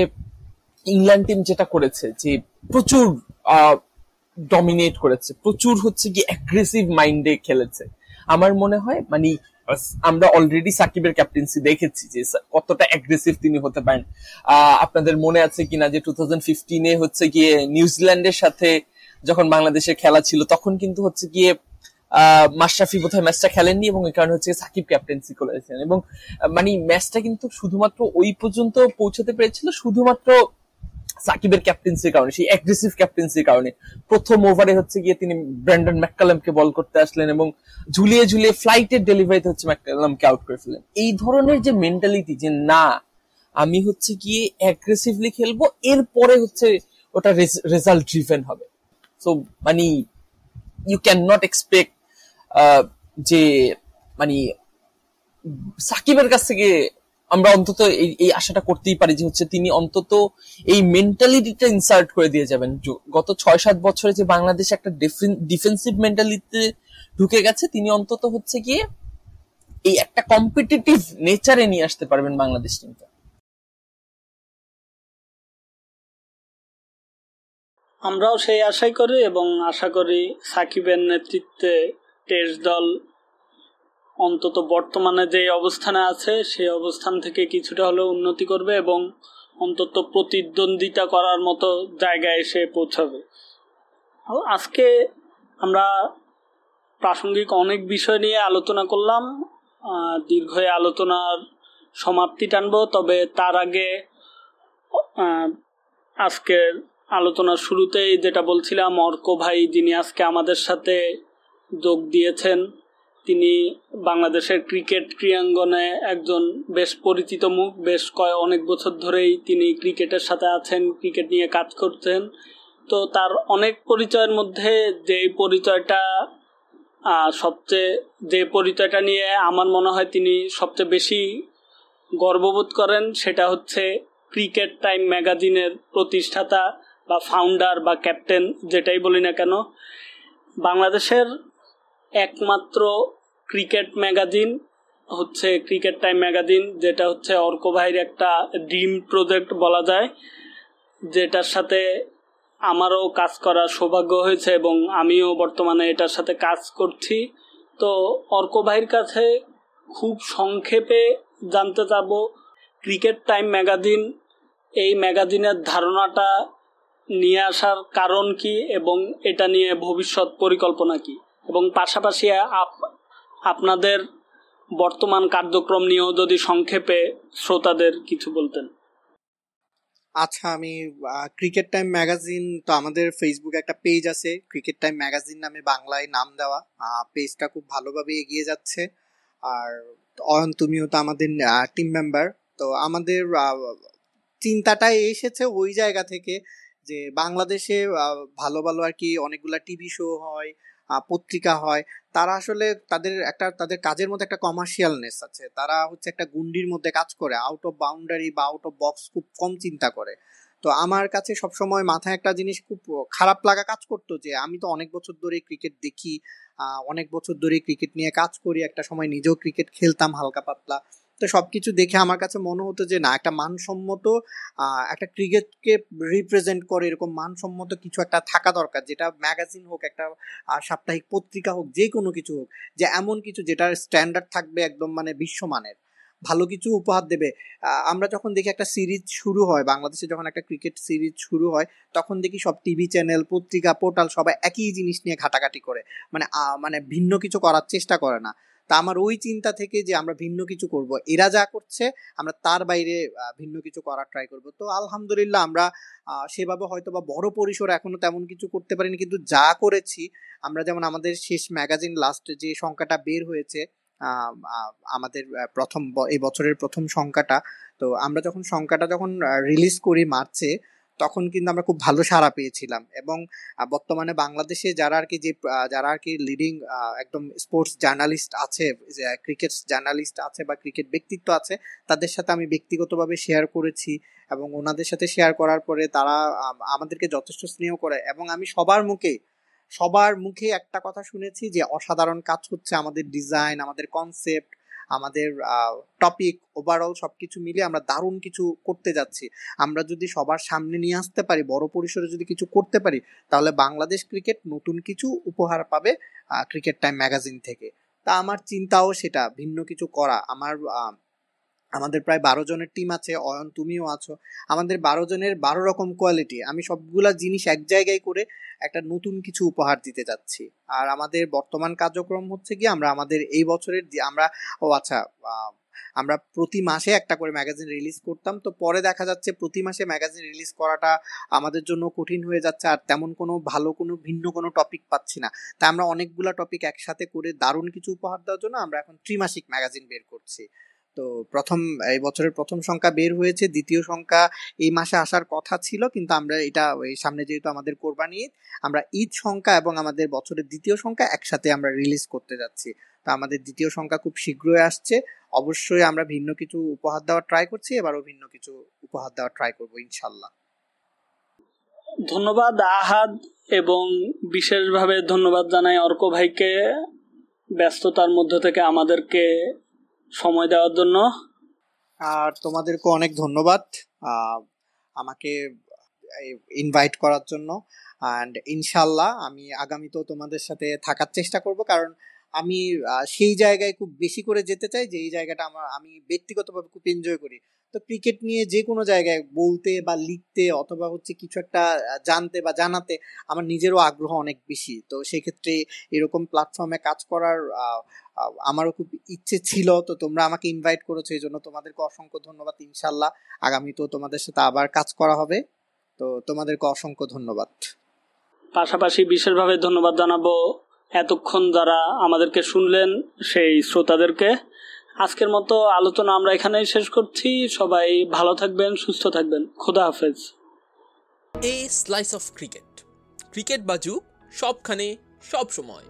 ইংল্যান্ড টিম যেটা করেছে যে প্রচুর ডমিনেট করেছে প্রচুর হচ্ছে কি অ্যাগ্রেসিভ মাইন্ডে খেলেছে। আমার মনে হয় মানে আমরা অলরেডি সাকিবের ক্যাপ্টেন্সি দেখেছি যে কতটা অ্যাগ্রেসিভ তিনি হতে পারেন। আপনাদের মনে আছে কিনা যে টু থাউজেন্ড ফিফটিনে হচ্ছে গিয়ে নিউজিল্যান্ডের সাথে যখন বাংলাদেশের খেলা ছিল তখন কিন্তু হচ্ছে গিয়ে মাশরাফি বোধহয় ম্যাচটা খেলেননি এবং এই কারণে হচ্ছে সাকিব ক্যাপ্টেন্সি করেছেন এবং মানে ম্যাচটা কিন্তু শুধুমাত্র ওই পর্যন্ত পৌঁছাতে পেরেছিল শুধুমাত্র সাকিবের ক্যাপ্টেন্সির কারণে, সেই অ্যাগ্রেসিভ ক্যাপ্টেন্সির কারণে। প্রথম ওভারে হচ্ছে গিয়ে তিনি ব্র্যান্ডন ম্যাককালামকে বল করতে আসলেন এবং ঝুলিয়ে ঝুলিয়ে ফ্লাইটের ডেলিভারিতে হচ্ছে ম্যাককালামকে আউট করে ফেলেন এই ধরনের যে মেন্টালিটি যে, না, আমি হচ্ছে গিয়ে অ্যাগ্রেসিভলি খেলব, এরপরে হচ্ছে ওটা রেজাল্ট ড্রিভেন হবে। সো মানে ইউ ক্যান নট এক্সপেক্ট যে মানে সাকিবের কাছ থেকে আমরা অন্তত এই এই আশাটা করতেই পারি যে হচ্ছে তিনি অন্তত এই মেন্টালিটিটা ইনসার্ট করে দিয়ে যাবেন। গত ছয় সাত বছরে যে বাংলাদেশ একটা ডিফেন্সিভ মেন্টালিটিতে ঢুকে গেছে, তিনি অন্তত হচ্ছে গিয়ে এই একটা কম্পিটিটিভ নেচারে নিয়ে আসতে পারবেন বাংলাদেশ টিমটা আমরাও সেই আশাই করি এবং আশা করি সাকিবের নেতৃত্বে টেস্ট দল অন্তত বর্তমানে যে অবস্থানে আছে, সেই অবস্থান থেকে কিছুটা হলেও উন্নতি করবে এবং অন্তত প্রতিদ্বন্দ্বিতা করার মতো জায়গায় এসে পৌঁছাবে। আজকে আমরা প্রাসঙ্গিক অনেক বিষয় নিয়ে আলোচনা করলাম। দীর্ঘ আলোচনার সমাপ্তি টানবো, তবে তার আগে আজকের আলোচনার শুরুতেই যেটা বলছিলাম, অর্ক ভাই যিনি আজকে আমাদের সাথে যোগ দিয়েছেন তিনি বাংলাদেশের ক্রিকেট ক্রীড়াঙ্গনে একজন বেশ পরিচিত মুখ। বেশ কয় অনেক বছর ধরেই তিনি ক্রিকেটের সাথে আছেন, ক্রিকেট নিয়ে কাজ করছেন তো তার অনেক পরিচয়ের মধ্যে যে পরিচয়টা সবচেয়ে যে পরিচয়টা নিয়ে আমার মনে হয় তিনি সবচেয়ে বেশি গর্ববোধ করেন সেটা হচ্ছে ক্রিকেট টাইম ম্যাগাজিনের প্রতিষ্ঠাতা বা ফাউন্ডার বা ক্যাপ্টেন, যেটাই বলি না কেন। বাংলাদেশের একমাত্র ক্রিকেট ম্যাগাজিন, হচ্ছে ক্রিকেট টাইম ম্যাগাজিন, যেটা হচ্ছে অর্ক ভাইয়ের একটা ড্রিম প্রজেক্ট বলা যায়, যেটার সাথে আমারও কাজ করার সৌভাগ্য হয়েছে এবং আমিও বর্তমানে এটার সাথে কাজ করছি। তো অর্ক ভাইয়ের কাছে খুব সংক্ষেপে জানতে চাব ক্রিকেট টাইম ম্যাগাজিন, এই ম্যাগাজিনের ধারণাটা নিয়ে আসার কারণ কি এবং এটা নিয়ে ভবিষ্যৎ পরিকল্পনা কি? এবং পাশাপাশি আপনাদের বর্তমান কার্যক্রম নিয়েও যদি সংক্ষেপে শ্রোতাদের কিছু বলতেন। আচ্ছা আমি ক্রিকেট টাইম ম্যাগাজিন, তো আমাদের ফেসবুকে একটা পেজ আছে, ক্রিকেট টাইম ম্যাগাজিন নামে বাংলায় নাম দেওয়া। পেজটা খুব ভালোভাবে এগিয়ে যাচ্ছে। আর অয়ন, তুমিও তো আমাদের টিম মেম্বার তো আমাদের চিন্তাটাই এসেছে ওই জায়গা থেকে যে বাংলাদেশে ভালো ভালো আর কি অনেকগুলা টিভি শো হয় পত্রিকা হয় তারা আসলে তাদের একটা, তাদের কাজের মধ্যে একটা কমার্শিয়ালনেস আছে। তারা হচ্ছে একটা গুন্ডির মধ্যে কাজ করে আউট অফ বাউন্ডারি বা আউট অফ বক্স খুব কম চিন্তা করে। তো আমার কাছে সবসময় মাথায় একটা জিনিস খুব খারাপ লাগা কাজ করতো যে, আমি তো অনেক বছর ধরে ক্রিকেট দেখি অনেক বছর ধরে ক্রিকেট নিয়ে কাজ করি, একটা সময় নিজেও ক্রিকেট খেলতাম হালকা পাতলা। তো সবকিছু দেখে আমার কাছে মনে হতো যে, না, একটা মানসম্মত একটা ক্রিকেটকে রিপ্রেজেন্ট করে এরকম মানসম্মত কিছু একটা থাকা দরকার। যেটা ম্যাগাজিন হোক, একটা সাপ্তাহিক পত্রিকা হোক যে কোনো কিছু হোক, যে এমন কিছু যেটার স্ট্যান্ডার্ড থাকবে একদম মানে বিশ্বমানের। ভালো কিছু উপহার দেবে। আমরা যখন দেখি একটা সিরিজ শুরু হয়, বাংলাদেশে যখন একটা ক্রিকেট সিরিজ শুরু হয়, তখন দেখি সব টিভি চ্যানেল পত্রিকা পোর্টাল সবাই একই জিনিস নিয়ে ঘাটাঘাটি করে। মানে মানে ভিন্ন কিছু করার চেষ্টা করে না। তা আমার ওই চিন্তা থেকে যে আমরা ভিন্ন কিছু করব। এরা যা করছে, আমরা তার বাইরে ভিন্ন কিছু করার ট্রাই করব। তো আলহামদুলিল্লাহ আমরা সেভাবে হয়তো বা বড় পরিসর এখনও তেমন কিছু করতে পারিনি। কিন্তু যা করেছি, আমরা যেমন আমাদের শেষ ম্যাগাজিন লাস্ট যে সংখ্যাটা বের হয়েছে আমাদের প্রথম এই বছরের প্রথম সংখ্যাটা, তো আমরা যখন সংখ্যাটা যখন রিলিজ করি মার্চে তখন কিন্তু আমরা খুব ভালো সাড়া পেয়েছিলাম এবং বর্তমানে বাংলাদেশে যারা আর কি যে যারা আর কি লিডিং একদম স্পোর্টস জার্নালিস্ট আছে ক্রিকেট জার্নালিস্ট আছে বা ক্রিকেট ব্যক্তিত্ব আছে, তাদের সাথে আমি ব্যক্তিগতভাবে শেয়ার করেছি এবং ওনাদের সাথে শেয়ার করার পরে তারা আমাদেরকে যথেষ্ট স্নেহ করে এবং আমি সবার মুখে সবার মুখে একটা কথা শুনেছি যে, অসাধারণ কাজ হচ্ছে আমাদের ডিজাইন আমাদের কনসেপ্ট আমাদের টপিক ওভারঅল সব কিছু মিলে আমরা দারুণ কিছু করতে যাচ্ছি। আমরা যদি সবার সামনে নিয়ে আসতে পারি, বড় পরিসরে যদি কিছু করতে পারি, তাহলে বাংলাদেশ ক্রিকেট নতুন কিছু উপহার পাবে ক্রিকেট টাইম ম্যাগাজিন থেকে। তা আমার চিন্তাও সেটা, ভিন্ন কিছু করা। আমার আমাদের প্রায় বারো জনের টিম আছে, অয়ন তুমিও আছো। আমাদের বারো জনের বারো রকম কোয়ালিটি আমি সবগুলা জিনিস এক জায়গায় করে একটা নতুন কিছু উপহার দিতে যাচ্ছি। আর আমাদের বর্তমান কার্যক্রম হচ্ছে কি আমরা আমাদের এই বছরের আমরা, ও আচ্ছা আমরা প্রতি মাসে একটা করে ম্যাগাজিন রিলিজ করতাম। তো পরে দেখা যাচ্ছে প্রতি মাসে ম্যাগাজিন রিলিজ করাটা আমাদের জন্য কঠিন হয়ে যাচ্ছে আর তেমন কোনো ভালো কোনো ভিন্ন কোনো টপিক পাচ্ছি না। তাই আমরা অনেকগুলো টপিক একসাথে করে দারুণ কিছু উপহার দেওয়ার জন্য আমরা এখন ত্রিমাসিক ম্যাগাজিন বের করছি। তো প্রথম, এই বছরের প্রথম সংখ্যা বের হয়েছে, দ্বিতীয় সংখ্যা এই মাসে আসার কথা ছিল, কিন্তু আমরা এটা এই সামনে যেহেতু আমাদের কোরবানি ঈদ, আমরা ঈদ সংখ্যা এবং আমাদের বছরের দ্বিতীয় সংখ্যা একসাথে আমরা রিলিজ করতে যাচ্ছি। তো আমাদের দ্বিতীয় সংখ্যা খুব শীঘ্রই আসছে। অবশ্যই আমরা ভিন্ন কিছু উপহার দেওয়ার ট্রাই করছি, এবারও ভিন্ন কিছু উপহার দেওয়ার ট্রাই করব ইনশাল্লাহ ধন্যবাদ আহাদ, এবং বিশেষভাবে ধন্যবাদ জানাই অর্ক ভাইকে ব্যস্ততার মধ্যে থেকে আমাদেরকে সময় দেওয়ার জন্য। আর তোমাদেরকে অনেক ধন্যবাদ আমাকে ইনভাইট করার জন্য। অ্যান্ড ইনশাল্লাহ আমি আগামীতেও তোমাদের সাথে থাকার চেষ্টা করব, কারণ আমি সেই জায়গায় খুব বেশি করে যেতে চাই যে এই জায়গাটা আমার, আমি ব্যক্তিগতভাবে খুব এনজয় করি। তো ক্রিকেট নিয়ে যে কোনো জায়গায় বলতে বা লিখতে অথবা হচ্ছে কিছু একটা জানতে বা জানাতে আমার নিজেরও আগ্রহ অনেক বেশি। তো সেক্ষেত্রে এরকম প্ল্যাটফর্মে কাজ করার আমারও খুব ইচ্ছে ছিল তো তোমরা আমাকে ইনভাইট করেছ এই জন্য তোমাদেরকে অসংখ্য ধন্যবাদ ইনশাল্লাহ আগামী তো তোমাদের সাথে আবার কাজ করা হবে তো তোমাদেরকে অসংখ্য ধন্যবাদ। পাশাপাশি বিশেষভাবে ধন্যবাদ জানাব এতক্ষণ যারা আমাদেরকে শুনলেন সেই শ্রোতাদেরকে। আজকের মতো আলোচনা আমরা এখানেই শেষ করছি। সবাই ভালো থাকবেন সুস্থ থাকবেন। খোদা হাফেজ। এই স্লাইস অফ ক্রিকেট ক্রিকেট বাজু সবখানে সব সময়